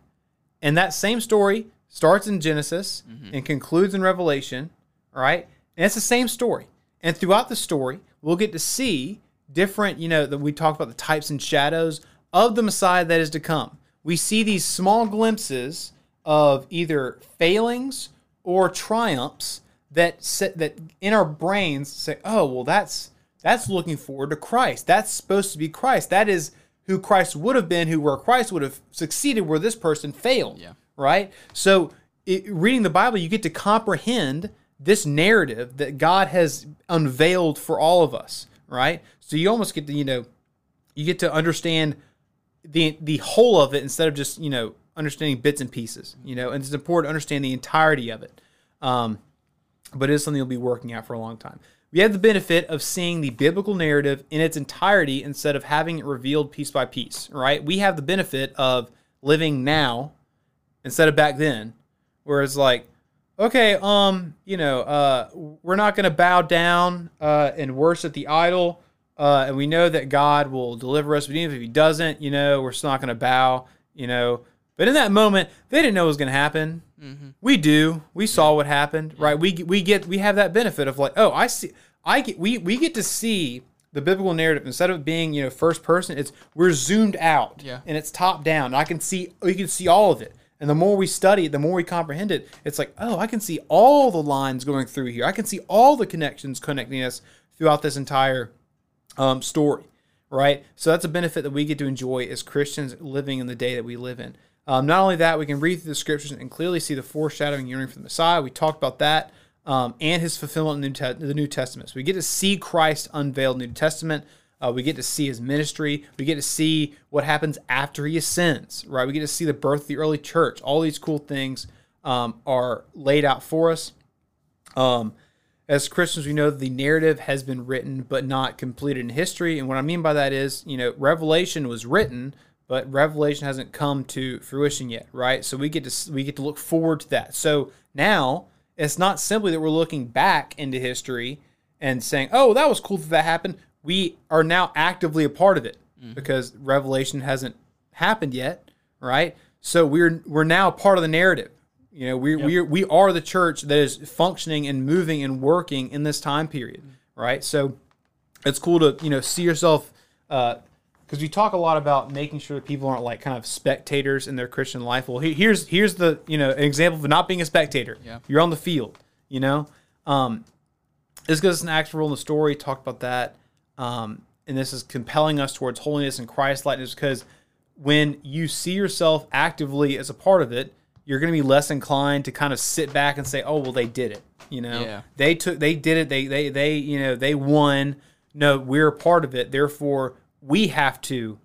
And that same story starts in Genesis mm-hmm. and concludes in Revelation, right? And it's the same story. And throughout the story, we'll get to see different, you know, that we talk about the types and shadows of the Messiah that is to come. We see these small glimpses of either failings or triumphs that set, that in our brains say, "Oh, well that's that's looking forward to Christ. That's supposed to be Christ. That is who Christ would have been, who where Christ would have succeeded, where this person failed." Yeah. Right? So, it, reading the Bible, you get to comprehend this narrative that God has unveiled for all of us, right? So you almost get to, you know, you get to understand the the whole of it instead of just, you know, understanding bits and pieces, you know, and it's important to understand the entirety of it. Um, but it is something you'll be working at for a long time. We have the benefit of seeing the biblical narrative in its entirety instead of having it revealed piece by piece, right? We have the benefit of living now instead of back then, whereas like, okay, um, you know, uh, we're not going to bow down uh, and worship the idol, uh, and we know that God will deliver us. But even if He doesn't, you know, we're still not going to bow, you know. But in that moment, they didn't know what was going to happen. We do. We saw what happened, right? We we get we have that benefit of like, oh, I see. I get we we get to see the biblical narrative instead of being you know first person. It's we're zoomed out, Yeah. and it's top down. And I can see you can see all of it. And the more we study it, the more we comprehend it. It's like, oh, I can see all the lines going through here. I can see all the connections connecting us throughout this entire um, story, right? So that's a benefit that we get to enjoy as Christians living in the day that we live in. Um, not only that, we can read through the scriptures and clearly see the foreshadowing yearning for the Messiah. We talked about that um, and his fulfillment in the New, Te- the New Testament. So we get to see Christ unveiled in the New Testament. Uh, we get to see his ministry. We get to see what happens after he ascends, right? We get to see the birth of the early church. All these cool things um, are laid out for us. Um, as Christians, we know the narrative has been written but not completed in history. And what I mean by that is, you know, Revelation was written, but Revelation hasn't come to fruition yet, right? So we get to we get to look forward to that. So now it's not simply that we're looking back into history and saying, "Oh, that was cool that that happened." We are now actively a part of it mm-hmm. because Revelation hasn't happened yet, right? So we're we're now part of the narrative. You know, we we we are the church that is functioning and moving and working in this time period, mm-hmm. right? So it's cool to you know see yourself uh, because we talk a lot about making sure that people aren't like kind of spectators in their Christian life. Well, here's here's the you know an example of not being a spectator. Yeah. You're on the field. You know, um, this gives us an active role in the story. Talked about that, um, and this is compelling us towards holiness and Christ likeness because when you see yourself actively as a part of it, you're going to be less inclined to kind of sit back and say, "Oh, well, they did it." You know, Yeah. they took, they did it. They, they, they, you know, they won. No, we're a part of it. Therefore, we have to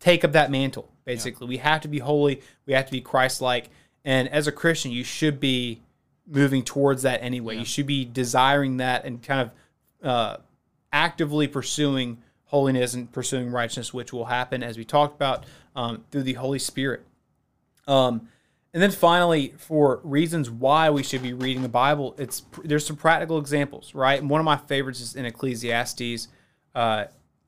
take up that mantle. Basically, we have to be holy. We have to be Christ-like. And as a Christian, you should be moving towards that anyway. You should be desiring that and kind of uh, actively pursuing holiness and pursuing righteousness, which will happen as we talked about um, through the Holy Spirit. Um, and then finally, for reasons why we should be reading the Bible, it's there's some practical examples, right? And one of my favorites is in Ecclesiastes. Uh,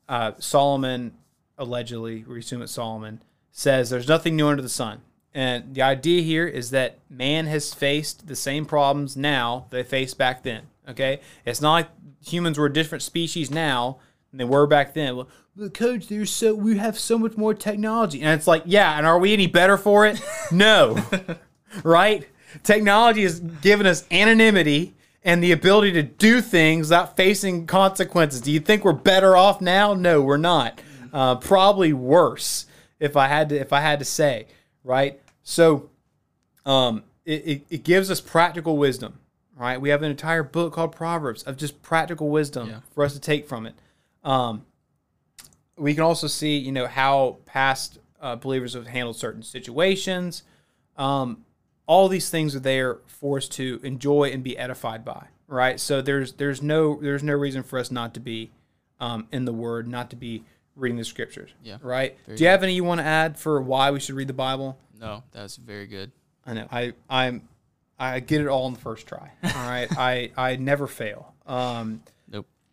uh, Solomon, allegedly, we assume it's Solomon, says there's nothing new under the sun. And the idea here is that man has faced the same problems now they faced back then. Okay, it's not like humans were a different species now than they were back then. Well, but coach, there's so we have so much more technology, and it's like, yeah, and are we any better for it? No, right? Technology has given us anonymity and the ability to do things without facing consequences. Do you think we're better off now? No, we're not. Uh, probably worse, if I had to. If I had to say, right? So, um, it, it, it gives us practical wisdom, right? We have an entire book called Proverbs of just practical wisdom Yeah. for us to take from it. Um, we can also see, you know, how past uh, believers have handled certain situations. Um, all these things are there for us to enjoy and be edified by, right? So there's there's no there's no reason for us not to be um, in the Word, not to be reading the Scriptures, Yeah. right? Do you have any you want to add for why we should read the Bible? No, that's very good. I know I I'm I get it all in the first try. All right, I I never fail. Um.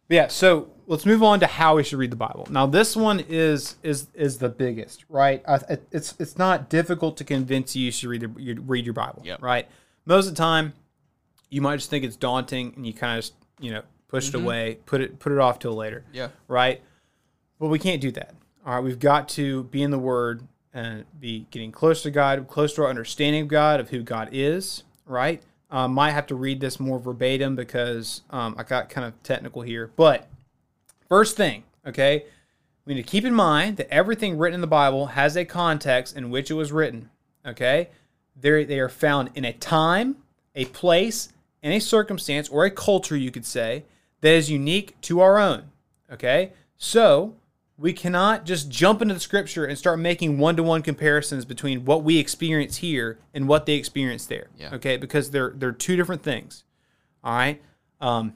Yeah, so let's move on to how we should read the Bible. Now, this one is is is the biggest, right? It's it's not difficult to convince you you should read the, you read your Bible, Yep. right? Most of the time, you might just think it's daunting, and you kind of just you know push it mm-hmm. away, put it put it off till later, Yeah. right? But we can't do that. All right, we've got to be in the Word and be getting close to God, close to our understanding of God, of who God is, right? Um, might have to read this more verbatim because um, I got kind of technical here. But first thing, okay, we need to keep in mind that everything written in the Bible has a context in which it was written, okay? They're, they are found in a time, a place, and a circumstance, or a culture, you could say, that is unique to our own, okay? So, we cannot just jump into the scripture and start making one-to-one comparisons between what we experience here and what they experience there. Yeah. Okay, because they're they're two different things. All right. Um,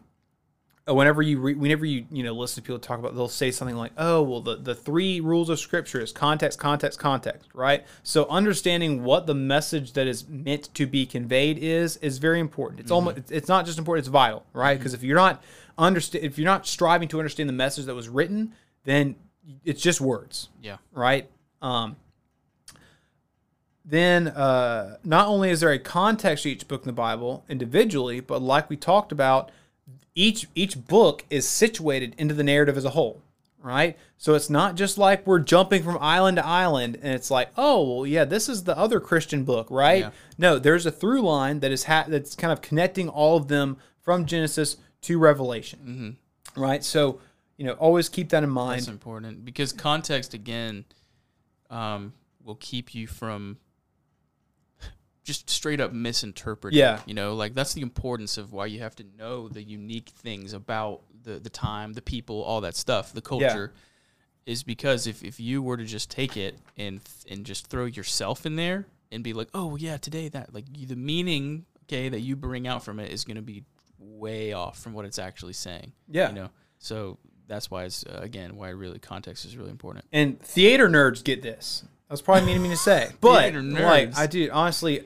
uh, whenever you re- whenever you you know listen to people talk about, they'll say something like, "Oh, well, the the three rules of scripture is context, context, context." Right. So understanding what the message that is meant to be conveyed is is very important. It's almost mm-hmm. it's- not just important; it's vital, right? Mm-hmm. Because if you're not understand if you're not striving to understand the message that was written, then it's just words Yeah. right? Um, then, uh, not only is there a context to each book in the Bible individually, but like we talked about, each each book is situated into the narrative as a whole, right? So it's not just like we're jumping from island to island, and it's like, oh, well, yeah, this is the other Christian book, right? Yeah. No, there's a through line that is ha- that's kind of connecting all of them from Genesis to Revelation, right? So, you know, always keep that in mind. That's important because context again um, will keep you from just straight up misinterpreting. Yeah. You know, like that's the importance of why you have to know the unique things about the, the time, the people, all that stuff, the culture. Is because if, if you were to just take it and and just throw yourself in there and be like, oh yeah, today that like you, the meaning okay that you bring out from it is going to be way off from what it's actually saying. Yeah. You know, so that's why it's uh, again why really context is really important. And theater nerds get this. That's probably mean of me to say, but Theater like. I do honestly.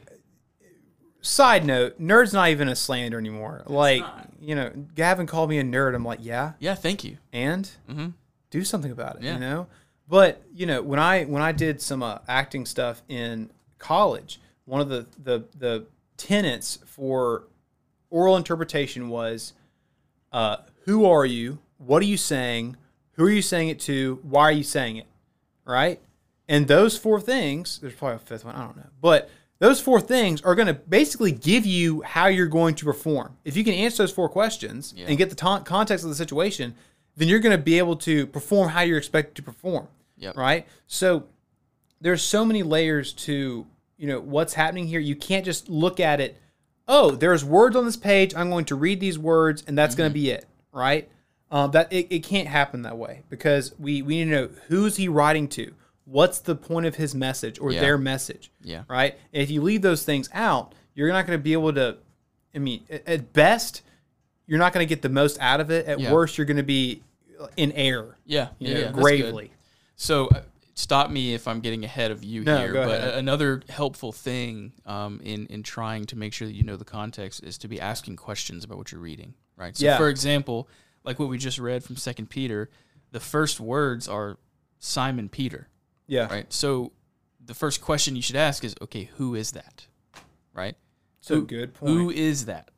Side note: Nerd's not even a slander anymore. Like you know, Gavin called me a nerd. I'm like, yeah, Yeah, thank you. and Mhm. do something about it. Yeah. You know, but you know, when I when I did some uh, acting stuff in college, one of the the the tenets for oral interpretation was, uh, who are you? What are you saying? Who are you saying it to? Why are you saying it? Right? And those four things, there's probably a fifth one, I don't know. But those four things are going to basically give you how you're going to perform. If you can answer those four questions Yeah. and get the context of the situation, then you're going to be able to perform how you're expected to perform. Yep. Right? So there's so many layers to, you know, what's happening here. You can't just look at it, oh, there's words on this page. I'm going to read these words and that's Mm-hmm. going to be it. Right? Um, that it, it can't happen that way because we, we need to know who's he writing to? What's the point of his message or Yeah. their message? Yeah. Right? And if you leave those things out, you're not going to be able to, I mean, at- best, you're not going to get the most out of it. At Yeah. worst, you're going to be in error, Yeah, yeah, know, yeah, gravely. So uh, stop me if I'm getting ahead of you No, here. go but ahead. another helpful thing um, in in trying to make sure that you know the context is to be asking questions about what you're reading. Right. So Yeah. for example, like what we just read from Second Peter, the first words are Simon Peter. Yeah. Right. So the first question you should ask is, okay, who is that? Right. So Who- good point. Who is that?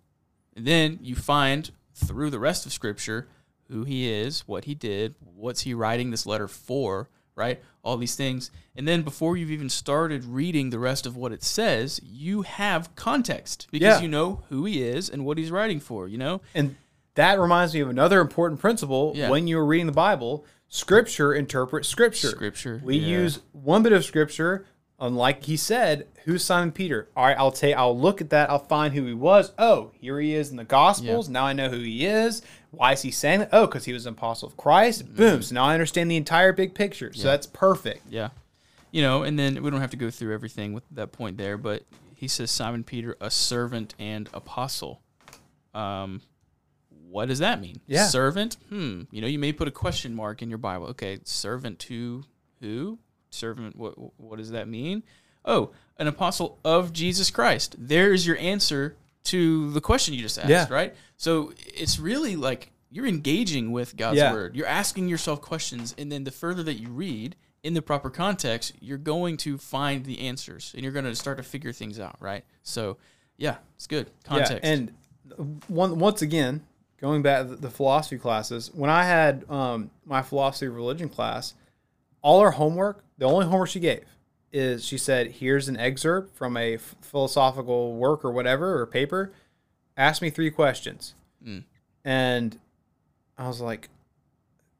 And then you find through the rest of Scripture who he is, what he did, what's he writing this letter for, right? All these things. And then before you've even started reading the rest of what it says, you have context because Yeah. you know who he is and what he's writing for, you know? And that reminds me of another important principle Yeah. when you're reading the Bible. Scripture interprets Scripture. Scripture, We yeah. use one bit of Scripture, unlike he said, who's Simon Peter? All right, I'll take, I'll look at that. I'll find who he was. Oh, here he is in the Gospels. Now I know who he is. Why is he saying that? Oh, because he was an apostle of Christ. Mm-hmm. Boom. So now I understand the entire big picture. So that's perfect. Yeah. You know, and then we don't have to go through everything with that point there, but he says Simon Peter, a servant and apostle. Um, what does that mean? Yeah. Servant? Hmm. You know, you may put a question mark in your Bible. Okay, servant to who? Servant, what, what does that mean? Oh, an apostle of Jesus Christ. There's your answer to the question you just asked, Yeah. right? So it's really like you're engaging with God's Yeah. word. You're asking yourself questions, and then the further that you read in the proper context, you're going to find the answers, and you're going to start to figure things out, right? So, yeah, it's good context. Yeah, and one once again, going back to the philosophy classes, when I had um, my philosophy of religion class, all her homework, the only homework she gave is she said, "Here's an excerpt from a philosophical work or whatever or paper. Ask me three questions." Mm. And I was like,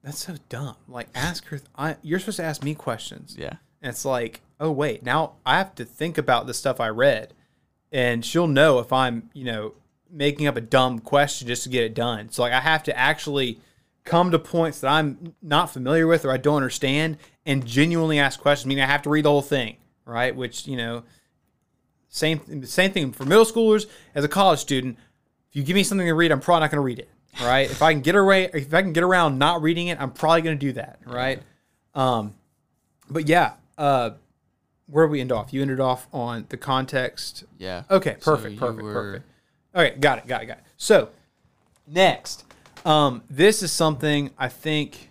"That's so dumb. Like, ask her. I, you're supposed to ask me questions." Yeah. And it's like, oh wait, now I have to think about the stuff I read, and she'll know if I'm, you know, making up a dumb question just to get it done. So like, I have to actually come to points that I'm not familiar with or I don't understand, and genuinely ask questions. I mean, I have to read the whole thing, right? Which you know, same same thing for middle schoolers as a college student. If you give me something to read, I'm probably not going to read it, right? if I can get away, if I can get around not reading it, I'm probably going to do that, right? Um, but yeah, uh, where we end off? You ended off on the context. Yeah. Okay, perfect, you perfect, were- perfect. Okay, got it, got it, got it. So next, um, this is something I think,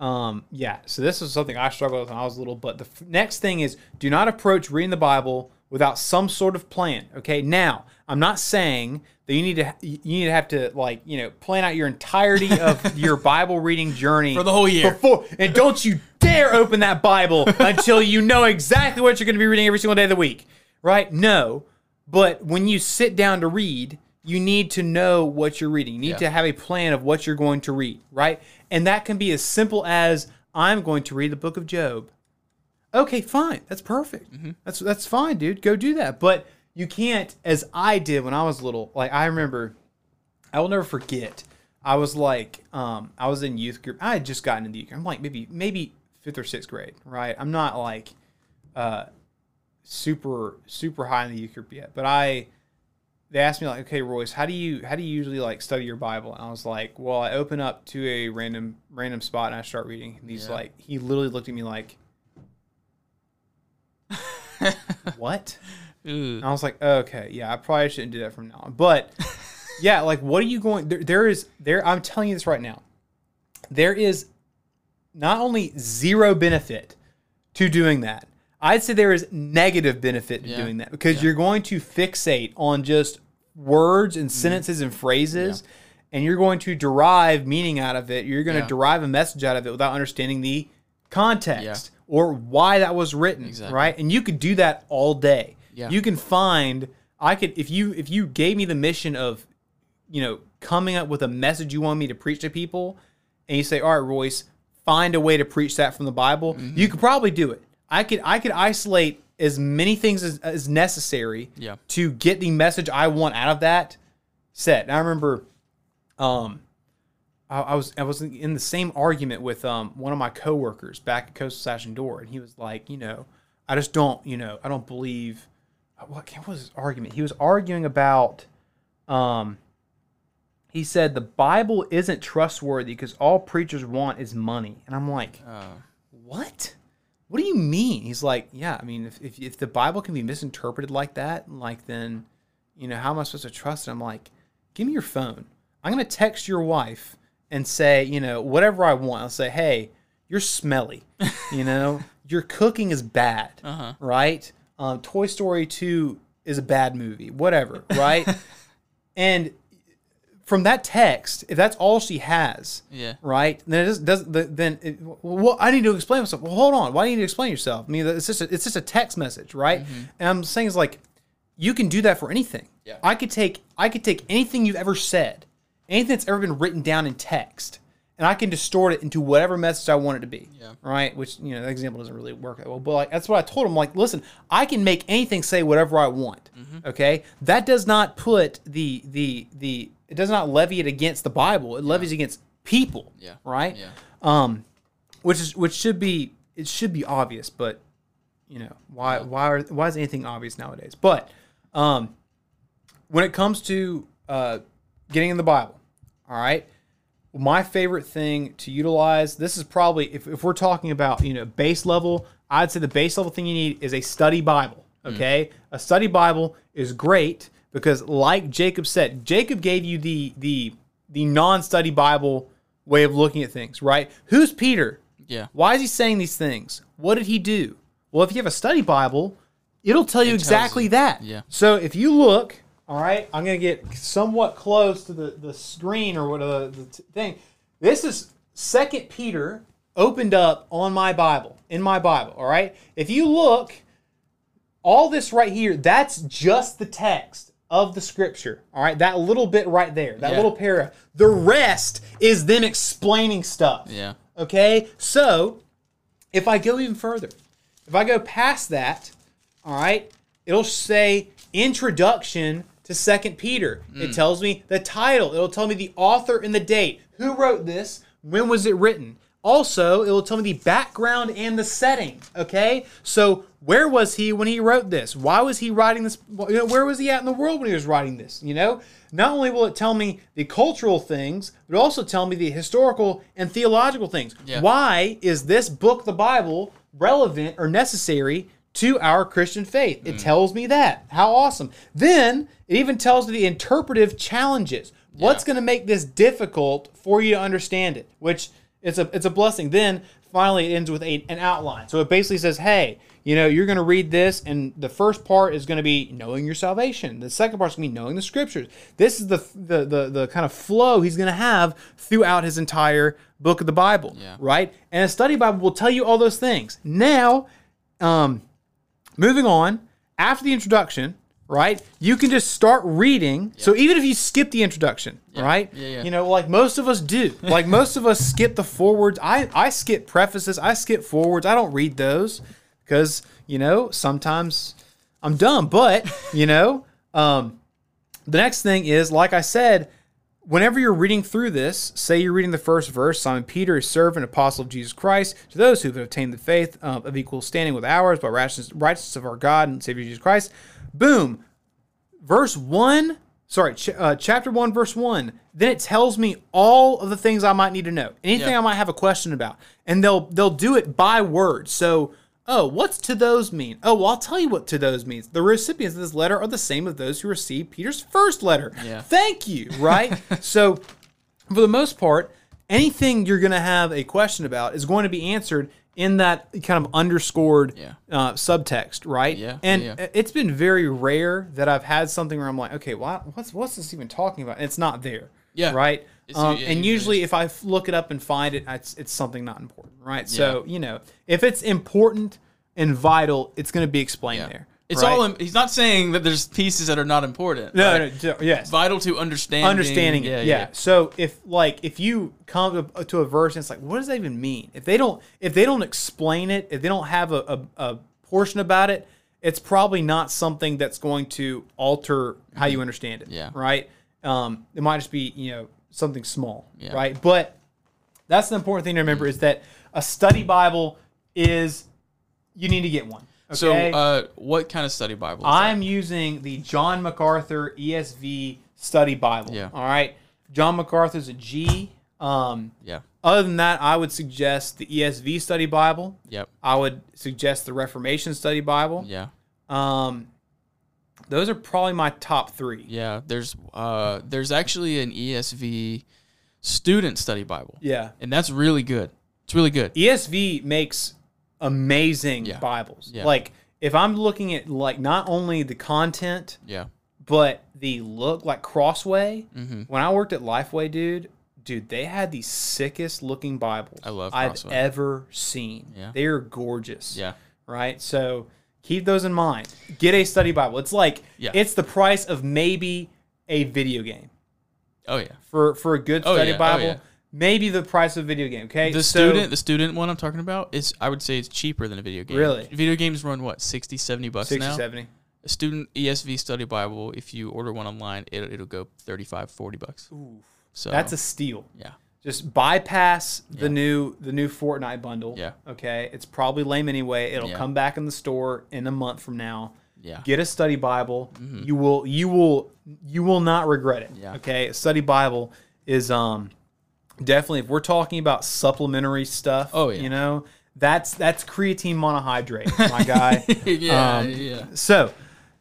um, yeah. So this is something I struggled with when I was little. But the f- next thing is, do not approach reading the Bible without some sort of plan. Okay, now I'm not saying that you need to you need to have to like you know plan out your entirety of your Bible reading journey For the whole year. before, and don't you dare open that Bible until you know exactly what you're going to be reading every single day of the week, right? No, but when you sit down to read, you need to know what you're reading. You need Yeah. to have a plan of what you're going to read, right? And that can be as simple as I'm going to read the book of Job. Okay, fine. That's perfect. That's that's fine, dude. Go do that. But you can't, as I did when I was little. Like I remember, I will never forget. I was like, um, I was in youth group. I had just gotten into youth group. I'm like maybe maybe fifth or sixth grade, right? I'm not like uh, super super high in the youth group yet, but I. They asked me like, okay, Royce, how do you how do you usually like study your Bible? And I was like, well, I open up to a random random spot and I start reading. And he's Yeah. like, he literally looked at me like, what? Ooh. And I was like, okay, yeah, I probably shouldn't do that from now on. But yeah, like, what are you going? There, there is there. I'm telling you this right now. There is not only zero benefit to doing that. I'd say there is negative benefit to Yeah. doing that because Yeah. you're going to fixate on just words and sentences and phrases, and you're going to derive meaning out of it. You're going to derive a message out of it without understanding the context or why that was written, Exactly. right? And you could do that all day. Yeah. You can find I could if you if you gave me the mission of you know coming up with a message you want me to preach to people and you say all right Royce find a way to preach that from the Bible Mm-hmm. you could probably do it I could I could isolate as many things as, as necessary Yeah. to get the message I want out of that set and I remember um I, I was I was in the same argument with um one of my coworkers back at Coastal Sash and Door and he was like you know I just don't you know I don't believe what, what was his argument? He was arguing about, um, he said the Bible isn't trustworthy because all preachers want is money. And I'm like, Uh, what? What do you mean? He's like, yeah, I mean, if, if, if the Bible can be misinterpreted like that, like then, you know, how am I supposed to trust it? I'm like, give me your phone. I'm going to text your wife and say, you know, whatever I want. I'll say, hey, you're smelly. You know, your cooking is bad, Uh-huh. right? Um, Toy Story 2 is a bad movie, whatever, right? and from that text, if that's all she has, yeah. right? Then it does, does the, then it, well, I need to explain myself. Well, hold on. Why do you need to explain yourself? I mean, it's just a, it's just a text message, right? Mm-hmm. And I'm saying is like, you can do that for anything. Yeah. I could take I could take anything you've ever said, anything that's ever been written down in text, and I can distort it into whatever message I want it to be. Yeah. Right. Which you know that example doesn't really work that well, but like that's what I told him. Like, listen, I can make anything say whatever I want. Mm-hmm. Okay. That does not put the the the it does not levy it against the Bible. It levies against people. Yeah. Right. Yeah. Um, which is which should be it should be obvious, but you know why why are, why is anything obvious nowadays? But um, when it comes to uh, getting in the Bible, all right, my favorite thing to utilize this is probably if, if we're talking about you know base level, I'd say the base level thing you need is a study Bible. Hmm. Okay, a study Bible is great because, like Jacob said, Jacob gave you the the the non-study Bible way of looking at things. Right? Who's Peter? Yeah. Why is he saying these things? What did he do? Well, if you have a study Bible, it'll tell you tells exactly you. that. Yeah. So if you look, all right, I'm gonna get somewhat close to the the screen or what uh, the t- thing. This is Second Peter opened up on my Bible, in my Bible, all right? If you look, all this right here, that's just the text of the scripture, all right? That little bit right there, that Yeah. little paragraph. The rest is them explaining stuff. Yeah. Okay? So, if I go even further, if I go past that, all right, it'll say introduction to Second Peter. It mm. tells me the title. It'll tell me the author and the date. Who wrote this? When was it written? Also, it will tell me the background and the setting. Okay, so where was he when he wrote this? Why was he writing this? You know, where was he at in the world when he was writing this? You know, not only will it tell me the cultural things, but also tell me the historical and theological things. Yeah. Why is this book, the Bible, relevant or necessary to our Christian faith? It tells me that. How awesome. Then it even tells me the interpretive challenges. What's Yeah. going to make this difficult for you to understand it? Which it's a it's a blessing. Then finally it ends with a, an outline. So it basically says, hey, you know, you're going to read this, and the first part is going to be knowing your salvation. The second part is going to be knowing the scriptures. This is the the the, the kind of flow he's going to have throughout his entire book of the Bible, Yeah. right? And a study Bible will tell you all those things. Now, um, moving on after the introduction right you can just start reading. So even if you skip the introduction right Yeah, yeah. you know like most of us do. Like most of us skip the forwards. I i skip prefaces. I skip forwards. I don't read those because you know sometimes i'm dumb. But you know um the next thing is like i said whenever you're reading through this, say you're reading the first verse, Simon Peter, is servant, apostle of Jesus Christ, to those who have obtained the faith um, of equal standing with ours by righteousness, righteousness of our God and Savior Jesus Christ. Boom. Verse 1, sorry, ch- uh, chapter 1, verse 1. Then it tells me all of the things I might need to know, anything Yeah. I might have a question about. And they'll they'll do it by word. So Oh, what's to those mean? Oh, well, I'll tell you what to those means. The recipients of this letter are the same as those who received Peter's first letter. Yeah. Thank you, right? so, for the most part, anything you're going to have a question about is going to be answered in that kind of underscored Yeah. uh, subtext, right? Yeah, And yeah. it's been very rare that I've had something where I'm like, okay, well, what's what's this even talking about? And it's not there. Yeah. Right. Um, and usually, if I look it up and find it, it's, it's something not important, right? So you know, if it's important and vital, it's going to be explained Yeah. there. It's right? all. In, he's not saying that there's pieces that are not important. no, no, no, yes, Vital to understanding. understanding it. Yeah, So if like if you come to, to a verse and it's like, what does that even mean? If they don't if they don't explain it, if they don't have a, a, a portion about it, it's probably not something that's going to alter how you understand it. Yeah. Right. Um, it might just be you know something small. Yeah. Right. But that's the important thing to remember is that a study Bible is you need to get one. So, okay? uh, what kind of study Bible? I'm using the John MacArthur ESV Study Bible. Yeah. All right. John MacArthur's a G. Um, Yeah. other than that, I would suggest the ESV Study Bible. Yep. I would suggest the Reformation Study Bible. Yeah. Um, those are probably my top three. Yeah. There's uh there's actually an ESV student study Bible. Yeah. And that's really good. It's really good. ESV makes amazing Yeah. Bibles. Yeah. Like if I'm looking at like not only the content, Yeah. but the look like Crossway. Mm-hmm. When I worked at Lifeway, dude, dude, they had the sickest looking Bibles I love I've ever seen. Yeah. they are gorgeous. Yeah. right. So keep those in mind. Get a study Bible. It's like Yeah. it's the price of maybe a video game Oh yeah. for for a good Oh, study yeah. Oh, Bible. yeah. Maybe the price of a video game. Okay, The So- student the student one I'm talking about is I would say it's cheaper than a video game. Really? Video games run what 60 70 bucks 60, now. 70. A student ESV study Bible if you order one online it, it'll go 35 40 bucks. So That's a steal. yeah. Just bypass the Yeah. new the new Fortnite bundle. Yeah. Okay. It's probably lame anyway. It'll Yeah. come back in the store in a month from now. Yeah. Get a study Bible. You will you will you will not regret it. Mm-hmm. Yeah. Okay. A study Bible is um definitely if we're talking about supplementary stuff. Oh, yeah. You know that's that's creatine monohydrate, my guy. yeah, Um, yeah. So,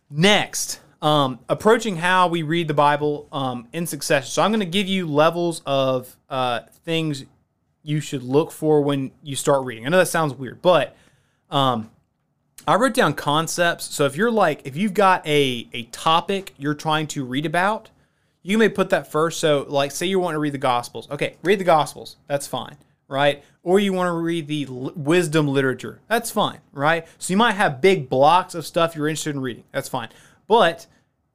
next, um, approaching how we read the Bible um, in succession. So, I'm going to give you levels of uh, things you should look for when you start reading. I know that sounds weird, but um, I wrote down concepts. So, if you're like, if you've got a a topic you're trying to read about, you may put that first. So, like, say you want to read the Gospels. Okay, read the Gospels. That's fine. right? Or you want to read the l- wisdom literature. That's fine, right? So you might have big blocks of stuff you're interested in reading. That's fine. But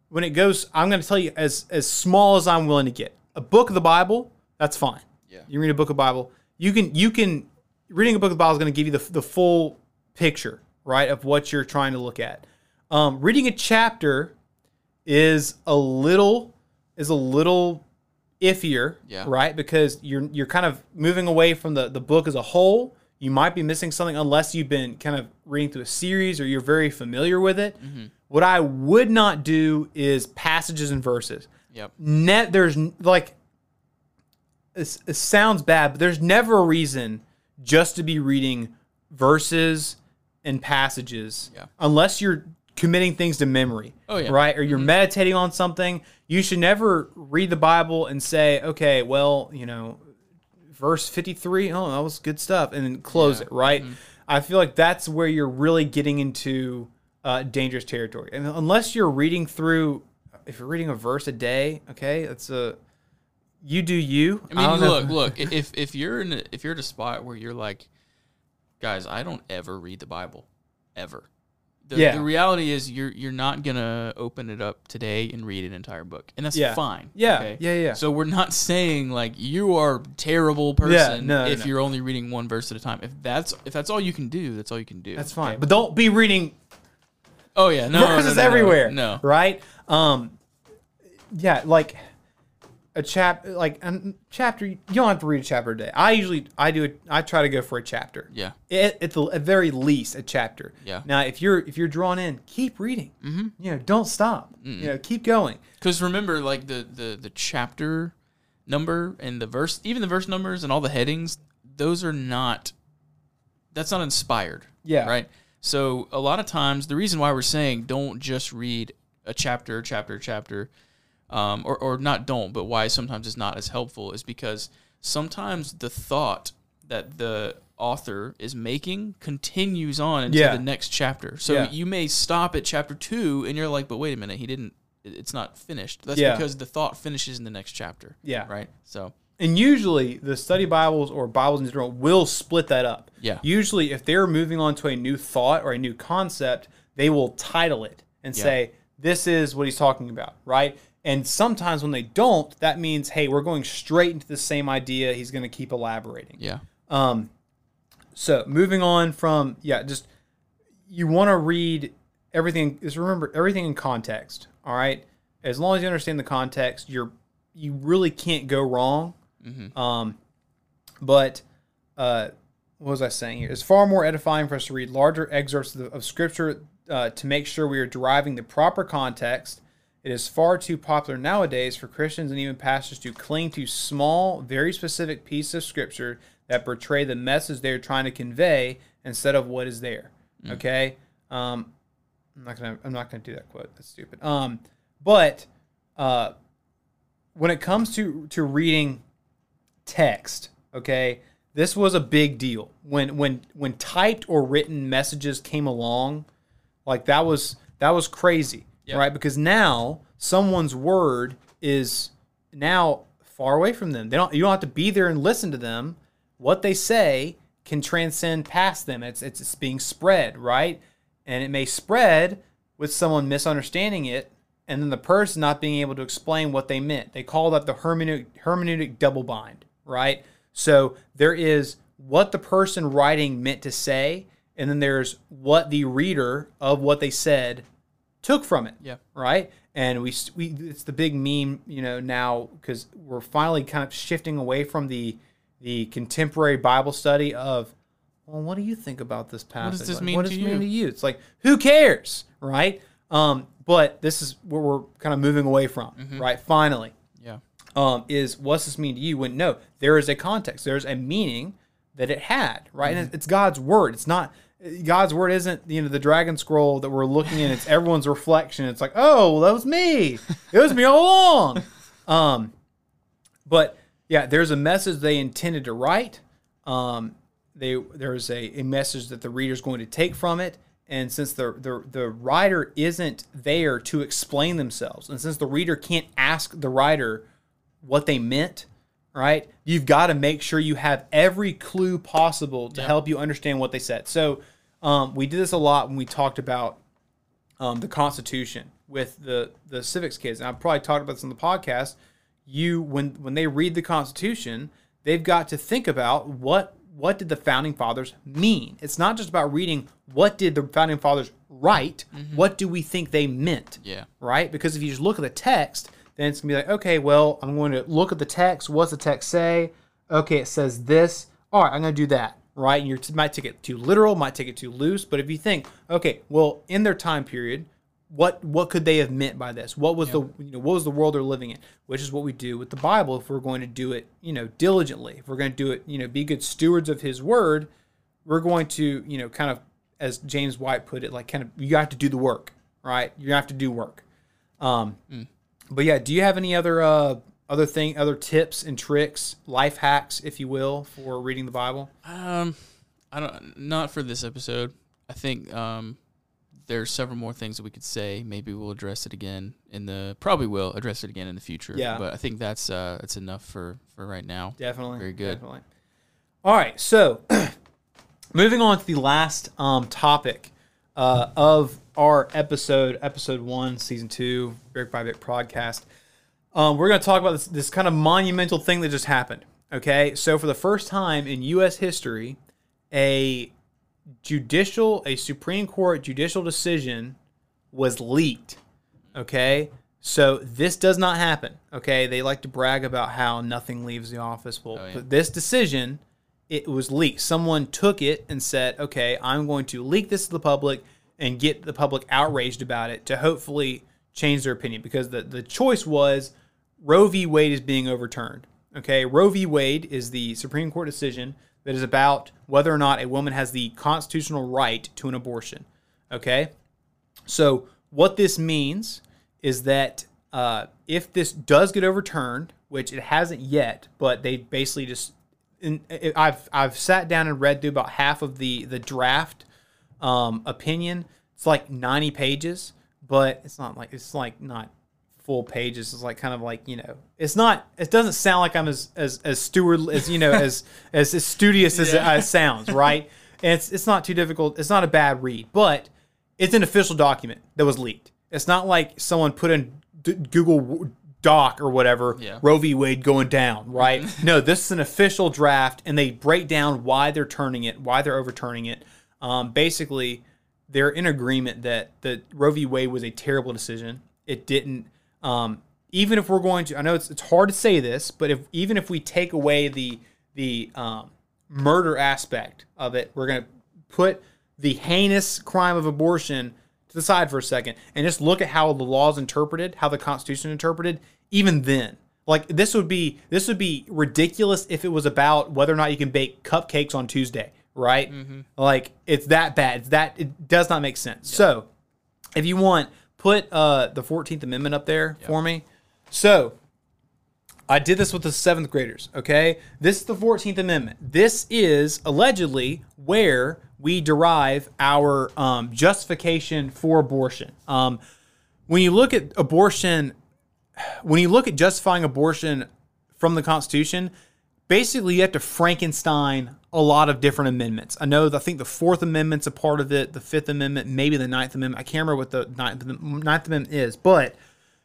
when it goes, I'm going to tell you as as small as I'm willing to get. A book of the Bible, that's fine. Yeah. You read a book of Bible, you can you can reading a book of the Bible is going to give you the the full picture, right, of what you're trying to look at. Um, reading a chapter is a little is a little iffier, Yeah. right? Because you're you're kind of moving away from the the book as a whole. You might be missing something unless you've been kind of reading through a series or you're very familiar with it. What I would not do is passages and verses. Yep. Net there's like it, it sounds bad, but there's never a reason just to be reading verses and passages Yeah. unless you're committing things to memory. Oh, yeah. Right? Or you're mm-hmm. meditating on something. You should never read the Bible and say, okay, well, you know, verse 53, oh, that was good stuff, and then close Yeah. it, right? Mm-hmm. I feel like that's where you're really getting into uh, dangerous territory. And unless you're reading through, if you're reading a verse a day, okay, that's a, you do you. I mean, know. look, look. If if you're in a, if you're at a spot where you're like, guys, I don't ever read the Bible, ever. The, Yeah. the reality is you're you're not gonna open it up today and read an entire book, and that's Yeah. fine. Yeah, yeah, yeah. So we're not saying like you are a terrible person no, if no. you're only reading one verse at a time. If that's if that's all you can do, that's all you can do. That's fine. okay? But don't be reading oh yeah, no, no, no, no, everywhere. No, Right? Um yeah, like a chap like a chapter you don't have to read a chapter a day. I usually I do it I try to go for a chapter. yeah, At, at the at very least a chapter. Yeah. Now if you're if you're drawn in, keep reading. Mm-hmm. You know, don't stop. You know, keep going. Because remember, like the, the the chapter number and the verse, even the verse numbers and all the headings, those are not. That's not inspired. Yeah. Right. So a lot of times, the reason why we're saying don't just read a chapter, chapter, chapter, um, or or not don't, but why sometimes it's not as helpful is because sometimes the thought that the author is making continues on into Yeah. the next chapter. So Yeah. you may stop at chapter two and you're like, but wait a minute, he didn't. It's not finished. That's Yeah. because the thought finishes in the next chapter. Yeah. Right. So And usually the study Bibles or Bibles in general will split that up. Yeah. Usually if they're moving on to a new thought or a new concept, they will title it and Yeah. say, this is what he's talking about, right? And sometimes when they don't, that means, hey, we're going straight into the same idea. He's going to keep elaborating. yeah. Um, so moving on from yeah, just you want to read everything. Just remember everything in context. All right, as long as you understand the context, you're you really can't go wrong. Um, but uh, what was I saying here? It's far more edifying for us to read larger excerpts of, the, of Scripture uh, to make sure we are deriving the proper context. It is far too popular nowadays for Christians and even pastors to cling to small, very specific pieces of Scripture that portray the message they are trying to convey instead of what is there. Okay, um, I'm not gonna I'm not gonna do that quote. That's stupid. Um, but uh, when it comes to to reading text, okay, this was a big deal when when when typed or written messages came along. Like that was that was crazy, Yeah. right? Because now someone's word is now far away from them. They don't you don't have to be there and listen to them. What they say can transcend past them. It's it's, it's being spread, right? And it may spread with someone misunderstanding it and then the person not being able to explain what they meant. They call that the hermeneutic, hermeneutic double bind, right? So there is what the person writing meant to say, and then there's what the reader of what they said took from it Yeah. right? And we, we it's the big meme, you know, now because we're finally kind of shifting away from the the contemporary Bible study of, well, what do you think about this passage? What does this Like, mean what to does it you? mean to you? It's like who cares, right? Um, but this is where we're kind of moving away from, Mm-hmm. right? Finally. Um, is what's this mean to you? When no, there is a context, there's a meaning that it had, right? And it's God's word. It's not God's word. Isn't you know the dragon scroll that we're looking in? It's everyone's reflection. It's like, oh, well, that was me. It was me all along. Um, but yeah, there's a message they intended to write. Um, they there's a, a message that the reader's going to take from it. And since the, the the writer isn't there to explain themselves, and since the reader can't ask the writer what they meant, right? You've got to make sure you have every clue possible to Yeah. help you understand what they said. So um, we did this a lot when we talked about um, the Constitution with the the civics kids, and I probably talked about this on the podcast. You when when they read the Constitution, they've got to think about what what did the founding fathers mean. It's not just about reading what did the founding fathers write. What do we think they meant? Yeah. right? Because if you just look at the text, then it's gonna be like, okay, well, I'm going to look at the text. What's the text say? Okay, it says this. All right, I'm going to do that, right? And you might take it too literal, might take it too loose. But if you think, okay, well, in their time period, what what could they have meant by this? What was the you know what was the world they're living in? Which is what we do with the Bible if we're going to do it you know diligently. If we're going to do it you know be good stewards of His Word, we're going to you know kind of as James White put it, like kind of you have to do the work, right? You have to do work. Um, but yeah, do you have any other uh, other thing, other tips and tricks, life hacks, if you will, for reading the Bible? Um, I don't. Not for this episode. I think um, there's several more things that we could say. Maybe we'll address it again in the. Probably will address it again in the future. Yeah. But I think that's uh that's enough for for right now. Definitely. Very good. Definitely. All right. So, moving on to the last um, topic uh, of our episode, episode one, season two, Brick by Brick podcast. Um, we're going to talk about this, this kind of monumental thing that just happened. Okay. So, for the first time in U.S. history, a judicial, a Supreme Court judicial decision was leaked. Okay. So this does not happen. Okay. They like to brag about how nothing leaves the office. Well, Oh, yeah. but this decision, it was leaked. Someone took it and said, okay, I'm going to leak this to the public and get the public outraged about it to hopefully change their opinion because the, the choice was Roe v. Wade is being overturned. Okay. Roe v. Wade is the Supreme Court decision that is about whether or not a woman has the constitutional right to an abortion. Okay. So what this means is that uh, if this does get overturned, which it hasn't yet, but they basically just, I've I've sat down and read through about half of the the draft um, opinion. It's like ninety pages, but it's not like it's like not full pages. It's like kind of like you know, it's not. It doesn't sound like I'm as as as steward as you know as as, as studious as it, it sounds, right? And it's it's not too difficult. It's not a bad read, but it's an official document that was leaked. It's not like someone put in D- Google Doc or whatever Yeah. Roe v. Wade going down, right? no, this is an official draft, and they break down why they're turning it, why they're overturning it. Um, basically, they're in agreement that the Roe v. Wade was a terrible decision. It didn't. Um, even if we're going to, I know it's it's hard to say this, but if even if we take away the the um, murder aspect of it, we're going to put the heinous crime of abortion to the side for a second and just look at how the laws interpreted, how the Constitution interpreted. Even then, like this would be this would be ridiculous if it was about whether or not you can bake cupcakes on Tuesday, right? Like it's that bad. It's that it does not make sense. So, if you want, put uh, the Fourteenth Amendment up there for me. So, I did this with the seventh graders. Okay, this is the Fourteenth Amendment. This is allegedly where we derive our um, justification for abortion. Um, when you look at abortion, when you look at justifying abortion from the Constitution, basically you have to Frankenstein a lot of different amendments. I know, I think the Fourth Amendment's a part of it, the Fifth Amendment, maybe the Ninth Amendment. I can't remember what the Ninth, the Ninth Amendment is, but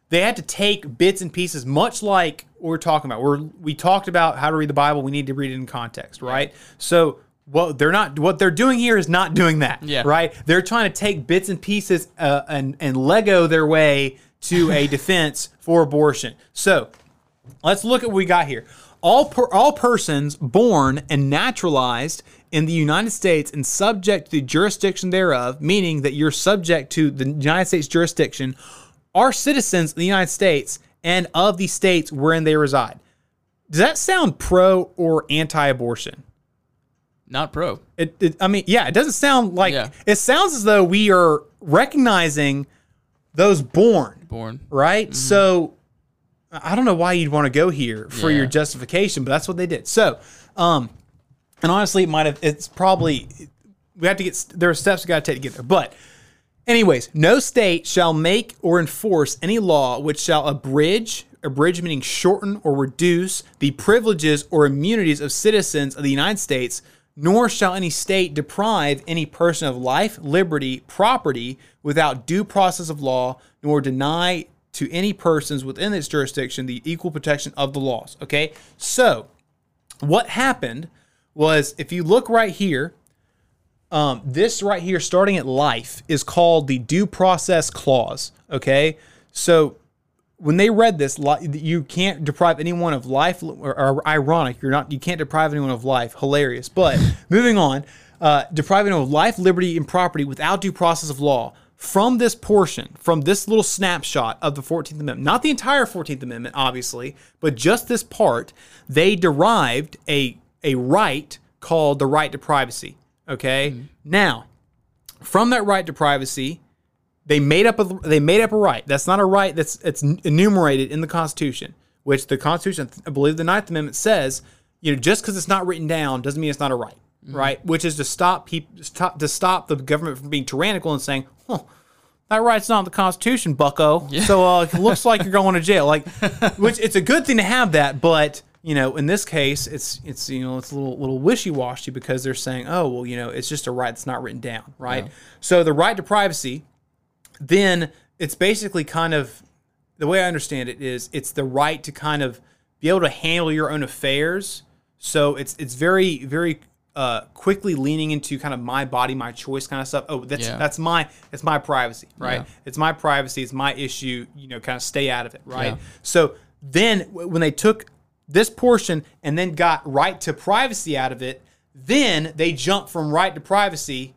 they had to take bits and pieces, much like we're talking about. We're, we talked about how to read the Bible. We need to read it in context, right? So what they're not, what they're doing here is not doing that, Yeah. right? They're trying to take bits and pieces uh, and and Lego their way to a defense for abortion. So let's look at what we got here. All per, all persons born and naturalized in the United States and subject to the jurisdiction thereof, meaning that you're subject to the United States jurisdiction, are citizens of the United States and of the states wherein they reside. Does that sound pro or anti-abortion? Not pro. It, it, I mean, yeah, it doesn't sound like Yeah. it sounds as though we are recognizing those born, Born. right? Mm-hmm. So I don't know why you'd want to go here for your justification, but that's what they did. So, um, and honestly, it might have. It's probably we have to get. There are steps we got to take to get there, but. Anyways, no state shall make or enforce any law which shall abridge abridge meaning shorten or reduce the privileges or immunities of citizens of the United States, nor shall any state deprive any person of life, liberty, property without due process of law, nor deny to any persons within its jurisdiction the equal protection of the laws. Okay? So, what happened was if you look right here, um, this right here, starting at life, is called the due process clause. Okay, so when they read this, you can't deprive anyone of life. Or, or ironic, you're not. You can't deprive anyone of life. Hilarious. But moving on, uh, depriving of life, liberty, and property without due process of law. From this portion, from this little snapshot of the 14th Amendment, not the entire 14th Amendment, obviously, but just this part, they derived a, a right called the right to privacy. Okay. Mm-hmm. Now, from that right to privacy, they made up a they made up a right. That's not a right that's it's enumerated in the Constitution, which the Constitution, I believe, the Ninth Amendment says, you know, just because it's not written down doesn't mean it's not a right, mm-hmm. right? Which is to stop people to stop the government from being tyrannical and saying, oh. That right's not in the Constitution, Bucko. Yeah. So uh, it looks like you're going to jail. Like, which it's a good thing to have that, but you know, in this case, it's it's you know it's a little little wishy washy because they're saying, oh well, you know, it's just a right that's not written down, right? Yeah. So the right to privacy, then it's basically kind of the way I understand it is it's the right to kind of be able to handle your own affairs. So it's it's very very uh, quickly leaning into kind of my body, my choice kind of stuff. Oh, that's yeah. that's my it's my privacy, right? Yeah. It's my privacy. It's my issue. You know, kind of stay out of it, right? Yeah. So then when they took this portion and then got right to privacy out of it, then they jumped from right to privacy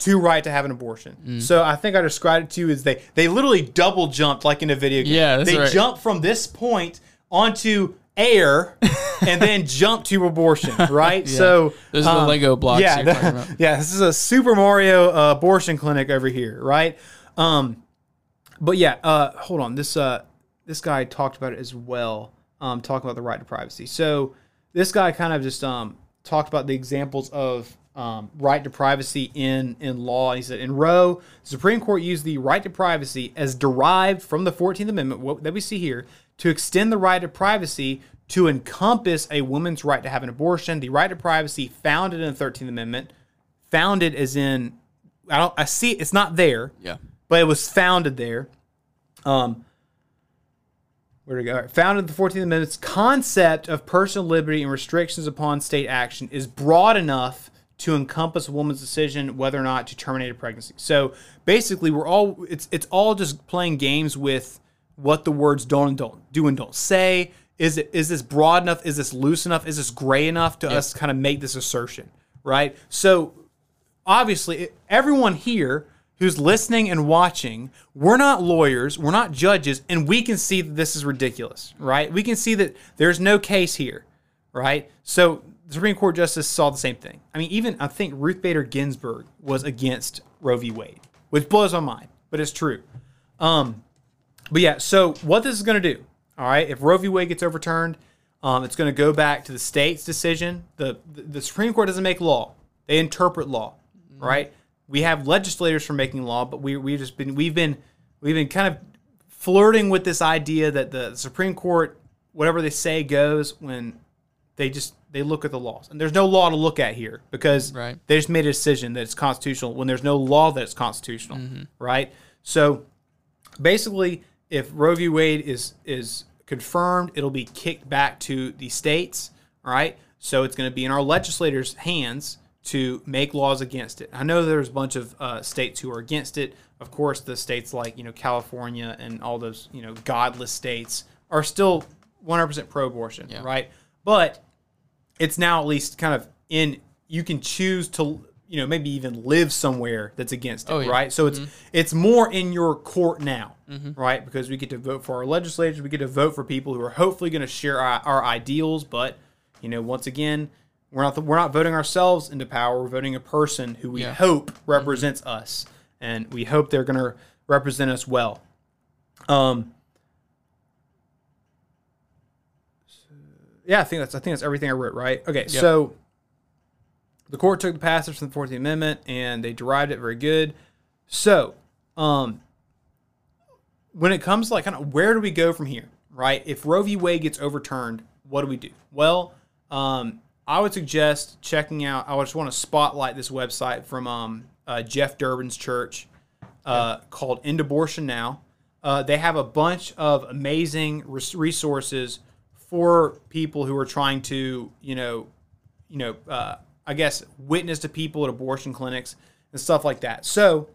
to right to have an abortion. Mm. So I think I described it to you as they they literally double jumped like in a video game. Yeah, they right. jump from this point onto air and then jump to abortion, right? yeah. So this is um, the Lego blocks. Yeah, the, yeah. This is a Super Mario uh, abortion clinic over here, right? Um, but yeah, uh, hold on. This uh, this guy talked about it as well um, talking about the right to privacy. So this guy kind of just um, talked about the examples of um, right to privacy in in law. He said in Roe, the Supreme Court used the right to privacy as derived from the Fourteenth Amendment what, that we see here to extend the right to privacy to encompass a woman's right to have an abortion. The right to privacy founded in the Thirteenth Amendment, founded as in I don't I see it's not there. Yeah, but it was founded there. Um, where to go? Right. Founded in the 14th Amendment's concept of personal liberty and restrictions upon state action is broad enough to encompass a woman's decision whether or not to terminate a pregnancy. So basically, we're all it's it's all just playing games with what the words don't and don't do and don't say. Is it is this broad enough? Is this loose enough? Is this gray enough to yep. us kind of make this assertion? Right. So obviously, everyone here who's listening and watching, we're not lawyers, we're not judges, and we can see that this is ridiculous, right? We can see that there's no case here, right? So the Supreme Court justice saw the same thing. I mean, even I think Ruth Bader Ginsburg was against Roe v. Wade, which blows my mind, but it's true. Um, but yeah, so what this is going to do, all right, if Roe v. Wade gets overturned, um, it's going to go back to the state's decision. The, the, the Supreme Court doesn't make law; they interpret law, mm-hmm. right? we have legislators for making law, but we we've just been we've been we've been kind of flirting with this idea that the Supreme Court, whatever they say goes when they just they look at the laws. And there's no law to look at here because right. they just made a decision that it's constitutional when there's no law that it's constitutional, mm-hmm. right? So basically, if Roe v. Wade is is confirmed, it'll be kicked back to the states, all right? So it's going to be in our legislators' hands to make laws against it. I know there's a bunch of uh, states who are against it. Of course, the states like you know California and all those you know godless states are still 100% pro-abortion, yeah. right? But it's now at least kind of in. You can choose to you know maybe even live somewhere that's against it, oh, yeah. right? So mm-hmm. it's it's more in your court now, mm-hmm. right? Because we get to vote for our legislators, we get to vote for people who are hopefully going to share our, our ideals, but you know once again we're not the, we're not voting ourselves into power. We're voting a person who we yeah. hope represents mm-hmm. us, and we hope they're going to represent us well. Um. yeah, I think that's I think that's everything I wrote. Right. Okay. Yep. So the court took the passage from the Fourteenth Amendment and they derived it very good. So, um, when it comes to like kind of where do we go from here? right? If Roe v. Wade gets overturned, what do we do? Well, um, I would suggest checking out. I just want to spotlight this website from um, uh, Jeff Durbin's church uh, called End Abortion Now. Uh, they have a bunch of amazing res- resources for people who are trying to, you know, you know, uh, I guess witness to people at abortion clinics and stuff like that. So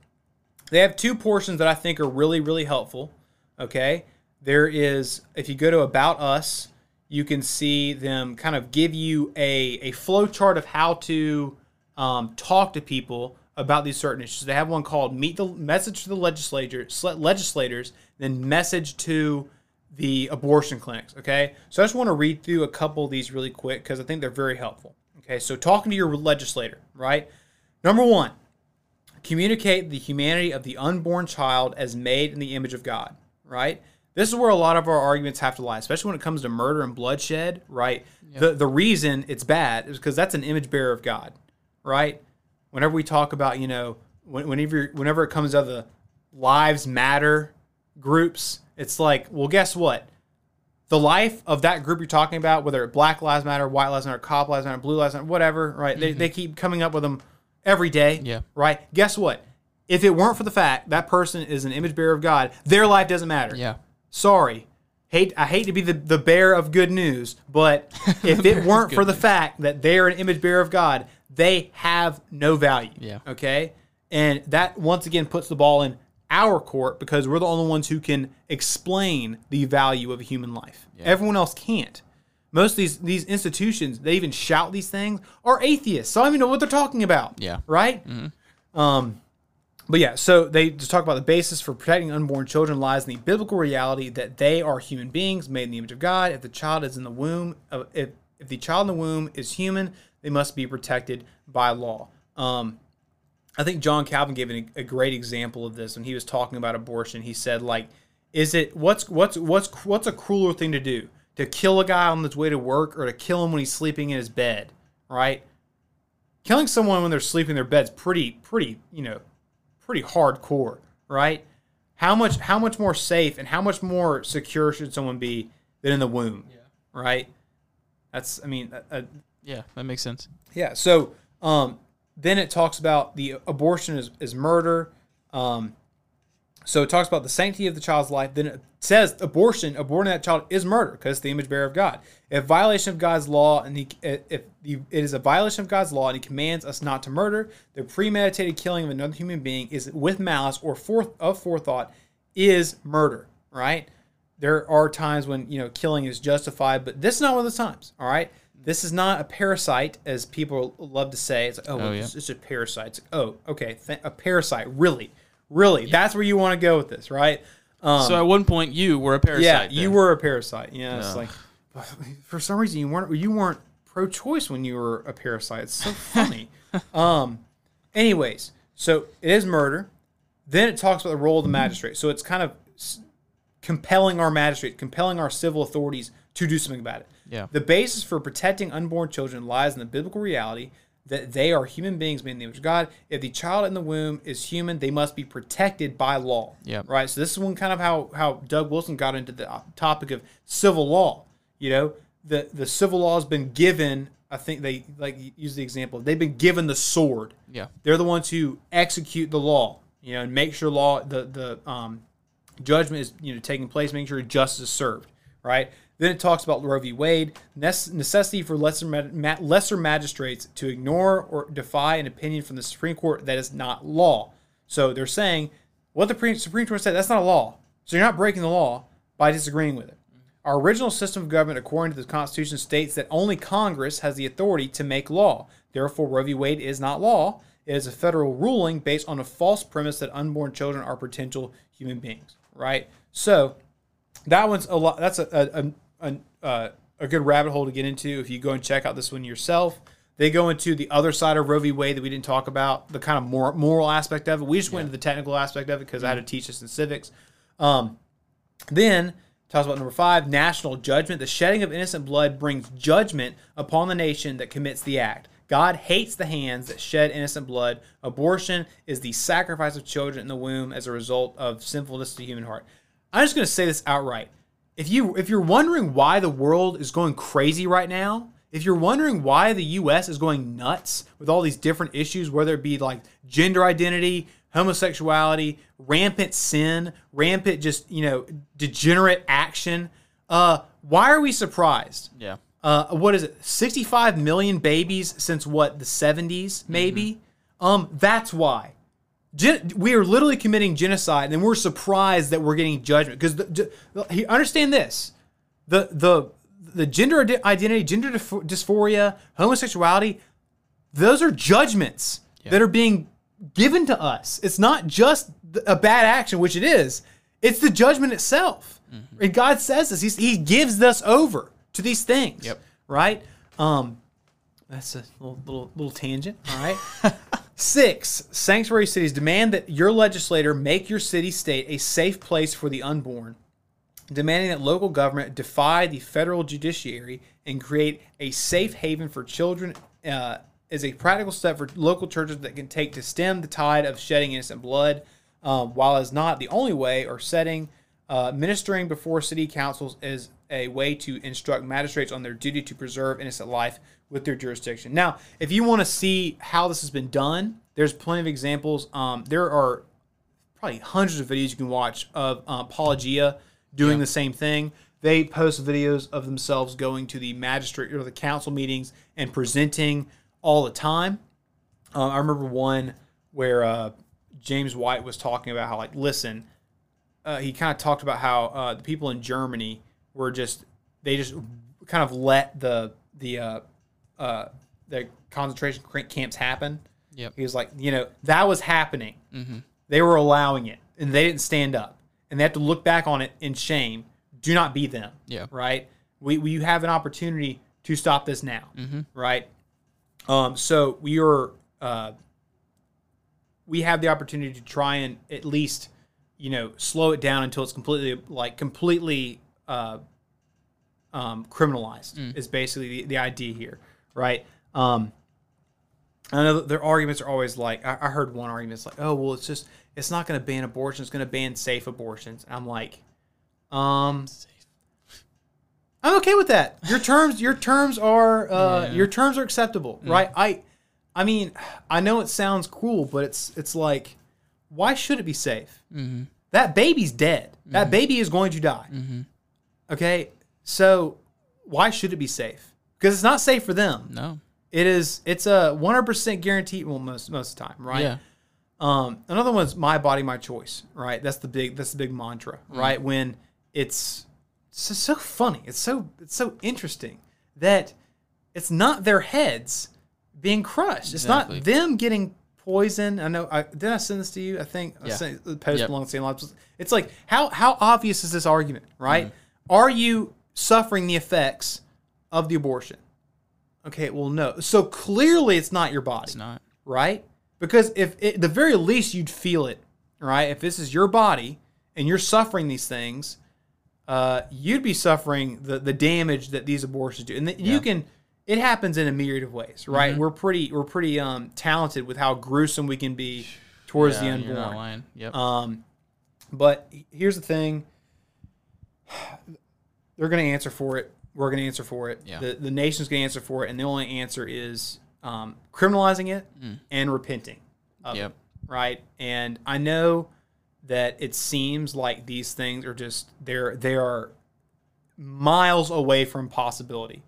they have two portions that I think are really, really helpful. Okay, there is if you go to About Us, you can see them kind of give you a a flow chart of how to um, talk to people about these certain issues. They have one called "Meet the Message to the Legislature Legislators," then "Message to the Abortion Clinics." Okay, so I just want to read through a couple of these really quick because I think they're very helpful. Okay, so talking to your legislator, right? Number one, communicate the humanity of the unborn child as made in the image of God, right? This is where a lot of our arguments have to lie, especially when it comes to murder and bloodshed, right? The the reason it's bad is because that's an image bearer of God, right? Whenever we talk about, you know, whenever whenever it comes to the lives matter groups, it's like, well, guess what? The life of that group you're talking about, whether it Black Lives Matter, White Lives Matter, Cop Lives Matter, Blue Lives Matter, whatever, right? They, they keep coming up with them every day. Yeah. Right? Guess what? If it weren't for the fact that person is an image bearer of God, their life doesn't matter. Yeah. Sorry. Hate I hate to be the, the bearer of good news, but if it weren't for the fact that they're an image bearer of God, they have no value. Yeah. Okay? And that once again puts the ball in our court because we're the only ones who can explain the value of a human life. Everyone else can't. Most of these these institutions, they even shout these things, are atheists. So I don't even know what they're talking about. Yeah. Right? Um, but yeah, so they just talk about the basis for protecting unborn children lies in the biblical reality that they are human beings made in the image of God. If the child is in the womb, if if the child in the womb is human, they must be protected by law. Um, I think John Calvin gave an, a great example of this when he was talking about abortion. He said, like, is it what's what's what's what's a crueler thing to do? To kill a guy on his way to work or to kill him when he's sleeping in his bed, right? Killing someone when they're sleeping in their bed's pretty pretty, you know, pretty hardcore, right? How much how much more safe and how much more secure should someone be than in the womb, right? That's I mean, a, a, Yeah, that makes sense. yeah. So um, then it talks about the abortion is, is murder. Um, so it talks about the sanctity of the child's life. Then it says abortion, aborting that child is murder because the image bearer of God. If violation of God's law and he, if it is a violation of God's law and He commands us not to murder, the premeditated killing of another human being is with malice or forth of forethought is murder. Right? There are times when you know killing is justified, but this is not one of those times. All right. This is not a parasite, as people love to say. It's like, oh, well, yeah. it's, it's a parasite. It's like, oh, okay, th- a parasite. Really, really, that's where you want to go with this, right? Um, so at one point, you were a parasite. yeah, then. you were a parasite. Yeah, it's No. like for some reason you weren't you weren't pro-choice when you were a parasite. It's so funny. um, anyways, so it is murder. Then it talks about the role of the magistrate. So it's kind of compelling our magistrate, compelling our civil authorities to do something about it. Yeah. The basis for protecting unborn children lies in the biblical reality that they are human beings made in the image of God. If the child in the womb is human, they must be protected by law. Yep. Right. So this is one kind of how how Doug Wilson got into the topic of civil law. You know, the the civil law has been given. I think they like use the example. They've been given the sword. Yeah. They're the ones who execute the law. You know, and make sure law the the um, judgment is you know taking place, making sure justice is served. Right. Then it talks about Roe v. Wade, necessity for lesser lesser magistrates to ignore or defy an opinion from the Supreme Court that is not law. So they're saying what the Supreme Court said that's not a law. So you're not breaking the law by disagreeing with it. Our original system of government, according to the Constitution, states that only Congress has the authority to make law. Therefore, Roe v. Wade is not law. It is a federal ruling based on a false premise that unborn children are potential human beings. Right. So that one's a lot. That's a a, a, a, uh, a good rabbit hole to get into if you go and check out this one yourself. They go into the other side of Roe v. Wade that we didn't talk about, the kind of more moral aspect of it. We just went into the technical aspect of it because I had to teach this in civics. Um, then talks about number five, national judgment. The shedding of innocent blood brings judgment upon the nation that commits the act. God hates the hands that shed innocent blood. Abortion is the sacrifice of children in the womb as a result of sinfulness to the human heart. I'm just going to say this outright. If you if you're wondering why the world is going crazy right now, if you're wondering why the US is going nuts with all these different issues, whether it be like gender identity, homosexuality, rampant sin, rampant just, you know, degenerate action, uh, why are we surprised? Yeah. uh, what is it 65 million babies since what the 70s maybe um that's why Gen- we are literally committing genocide and we're surprised that we're getting judgment. Because the, the, understand this. The the the gender identity gender dysphoria homosexuality those are judgments that are being given to us. It's not just a bad action which it is. It's the judgment itself. And god says this. He's, he gives us over to these things Yep. right? Um that's a little little, little tangent all right Six, sanctuary cities demand that your legislator make your city state a safe place for the unborn, demanding that local government defy the federal judiciary and create a safe haven for children uh, is a practical step for local churches that can take to stem the tide of shedding innocent blood, um, while it's not the only way or setting. Uh, ministering before city councils is a way to instruct magistrates on their duty to preserve innocent life with their jurisdiction. Now, if you want to see how this has been done, there's plenty of examples. Um, there are probably hundreds of videos you can watch of uh, Apologia doing the same thing. They post videos of themselves going to the magistrate or the council meetings and presenting all the time. Uh, I remember one where uh, James White was talking about how, like, listen, uh, he kind of talked about how uh, the people in Germany were just they just kind of let the the uh, uh, the concentration camps happen. Yep. He was like, you know, that was happening. They were allowing it, and they didn't stand up, and they have to look back on it in shame. Do not be them. Yeah. Right. We we have an opportunity to stop this now. Right. Um. So we are. Uh, we have the opportunity to try and at least, you know, slow it down until it's completely like completely uh, um, criminalized. Is basically the, the idea here, right? Um, I know their arguments are always like I, I heard one argument it's like, oh well, it's just it's not going to ban abortion, it's going to ban safe abortions. And I'm like, um, I'm okay with that. Your terms, your terms are uh, Yeah. your terms are acceptable, right? I, I mean, I know it sounds cool, but it's it's like, why should it be safe? Mm-hmm. That baby's dead. That baby is going to die. Okay, so why should it be safe? Because it's not safe for them. No. It is. It's a 100% guarantee. Well, most most of the time, right? Yeah. Um, another one's my body, my choice. Right. That's the big. That's the big mantra. Mm. Right. When it's, just so funny. It's so it's so interesting that it's not their heads being crushed. It's Exactly. not them getting poisoned. I know. I, did I send this to you? I think I sent the post Yep. along the same lines. It's like how how obvious is this argument? Right. Mm-hmm. Are you suffering the effects of the abortion? Okay, well, no. So clearly, it's not your body It's not. right? Because if at the very least you'd feel it, right? If this is your body and you're suffering these things, uh, you'd be suffering the the damage that these abortions do, and th- you can. It happens in a myriad of ways, right? We're pretty we're pretty um, talented with how gruesome we can be towards the Yeah, you're not unborn. lying. Yep. Um, but here's the thing: they're going to answer for it. We're going to answer for it. Yeah. The the nation's going to answer for it, and the only answer is um, criminalizing it and repenting. of it, Mm. Yep. right. And I know that it seems like these things are just they're they are miles away from possibility,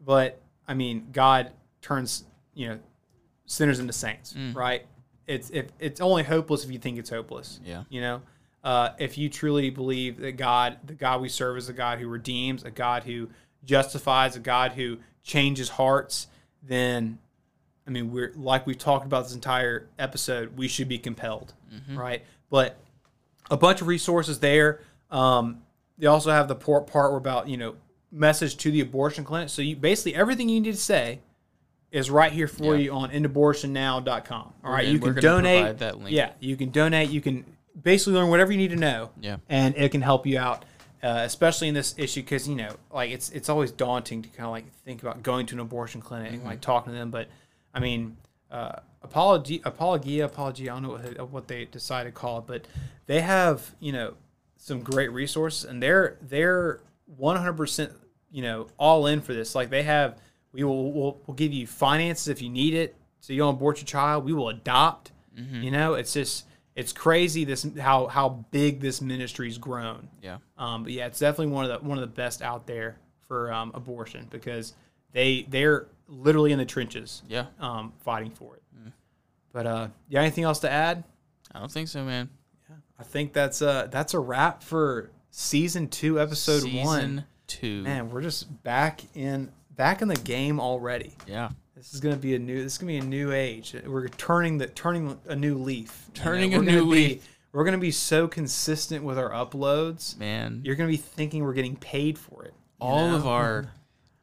but I mean, God turns you know sinners into saints, Mm. right? It's if it's only hopeless if you think it's hopeless. Yeah. You know, uh, if you truly believe that God, the God we serve, is a God who redeems, a God who justifies, a God who changes hearts, then I mean, we're like we've talked about this entire episode. We should be compelled, right? But a bunch of resources there. Um, they also have the part part where about you know message to the abortion clinic. So you basically everything you need to say is right here for Yeah. you on endabortionnow.com. All right, And you can donate. that link. Yeah, you can donate. You can basically learn whatever you need to know. Yeah. and it can help you out, uh, especially in this issue because you know, like it's it's always daunting to kind of like think about going to an abortion clinic and Mm-hmm. like talking to them. But I mean, uh, apology, apologia, apology. I don't know what they, what they decided to call it, but they have you know some great resources, and they're they're 100 percent you know all in for this. Like they have, we will we'll, we'll give you finances if you need it, so you don't abort your child. We will adopt. You know, it's just it's crazy this how how big this ministry's grown. Yeah. Um, but yeah, it's definitely one of the one of the best out there for um, abortion because they they're literally in the trenches Yeah. um, fighting for it. But uh, yeah, anything else to add? I don't think so, man. Yeah, I think that's uh that's a wrap for season two, episode Season one. two. Man, we're just back in back in the game already. Yeah. This is gonna be a new. This is gonna be a new age. We're turning the turning a new leaf. you know? Turning a We're new gonna be- leaf. we're gonna be so consistent with our uploads. Man. You're gonna be thinking we're getting paid for it. all know? of our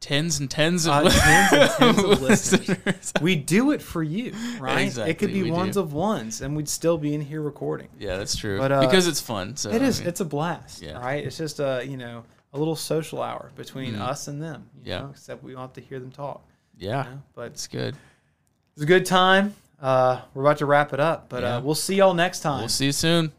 tens and tens of Uh, li- tens and tens of listeners. listeners. we do it for you, right? It could be we ones do. of ones, and we'd still be in here recording. Yeah, that's true. But, uh, because it's fun. So It I mean, It's a blast, Yeah. right? It's just a you know a little social hour between us and them. you Yeah. know, except we don't have to hear them talk. Yeah, you know? But it's good. it's a good time. Uh, we're about to wrap it up, but Yeah. uh, we'll see y'all next time. We'll see you soon.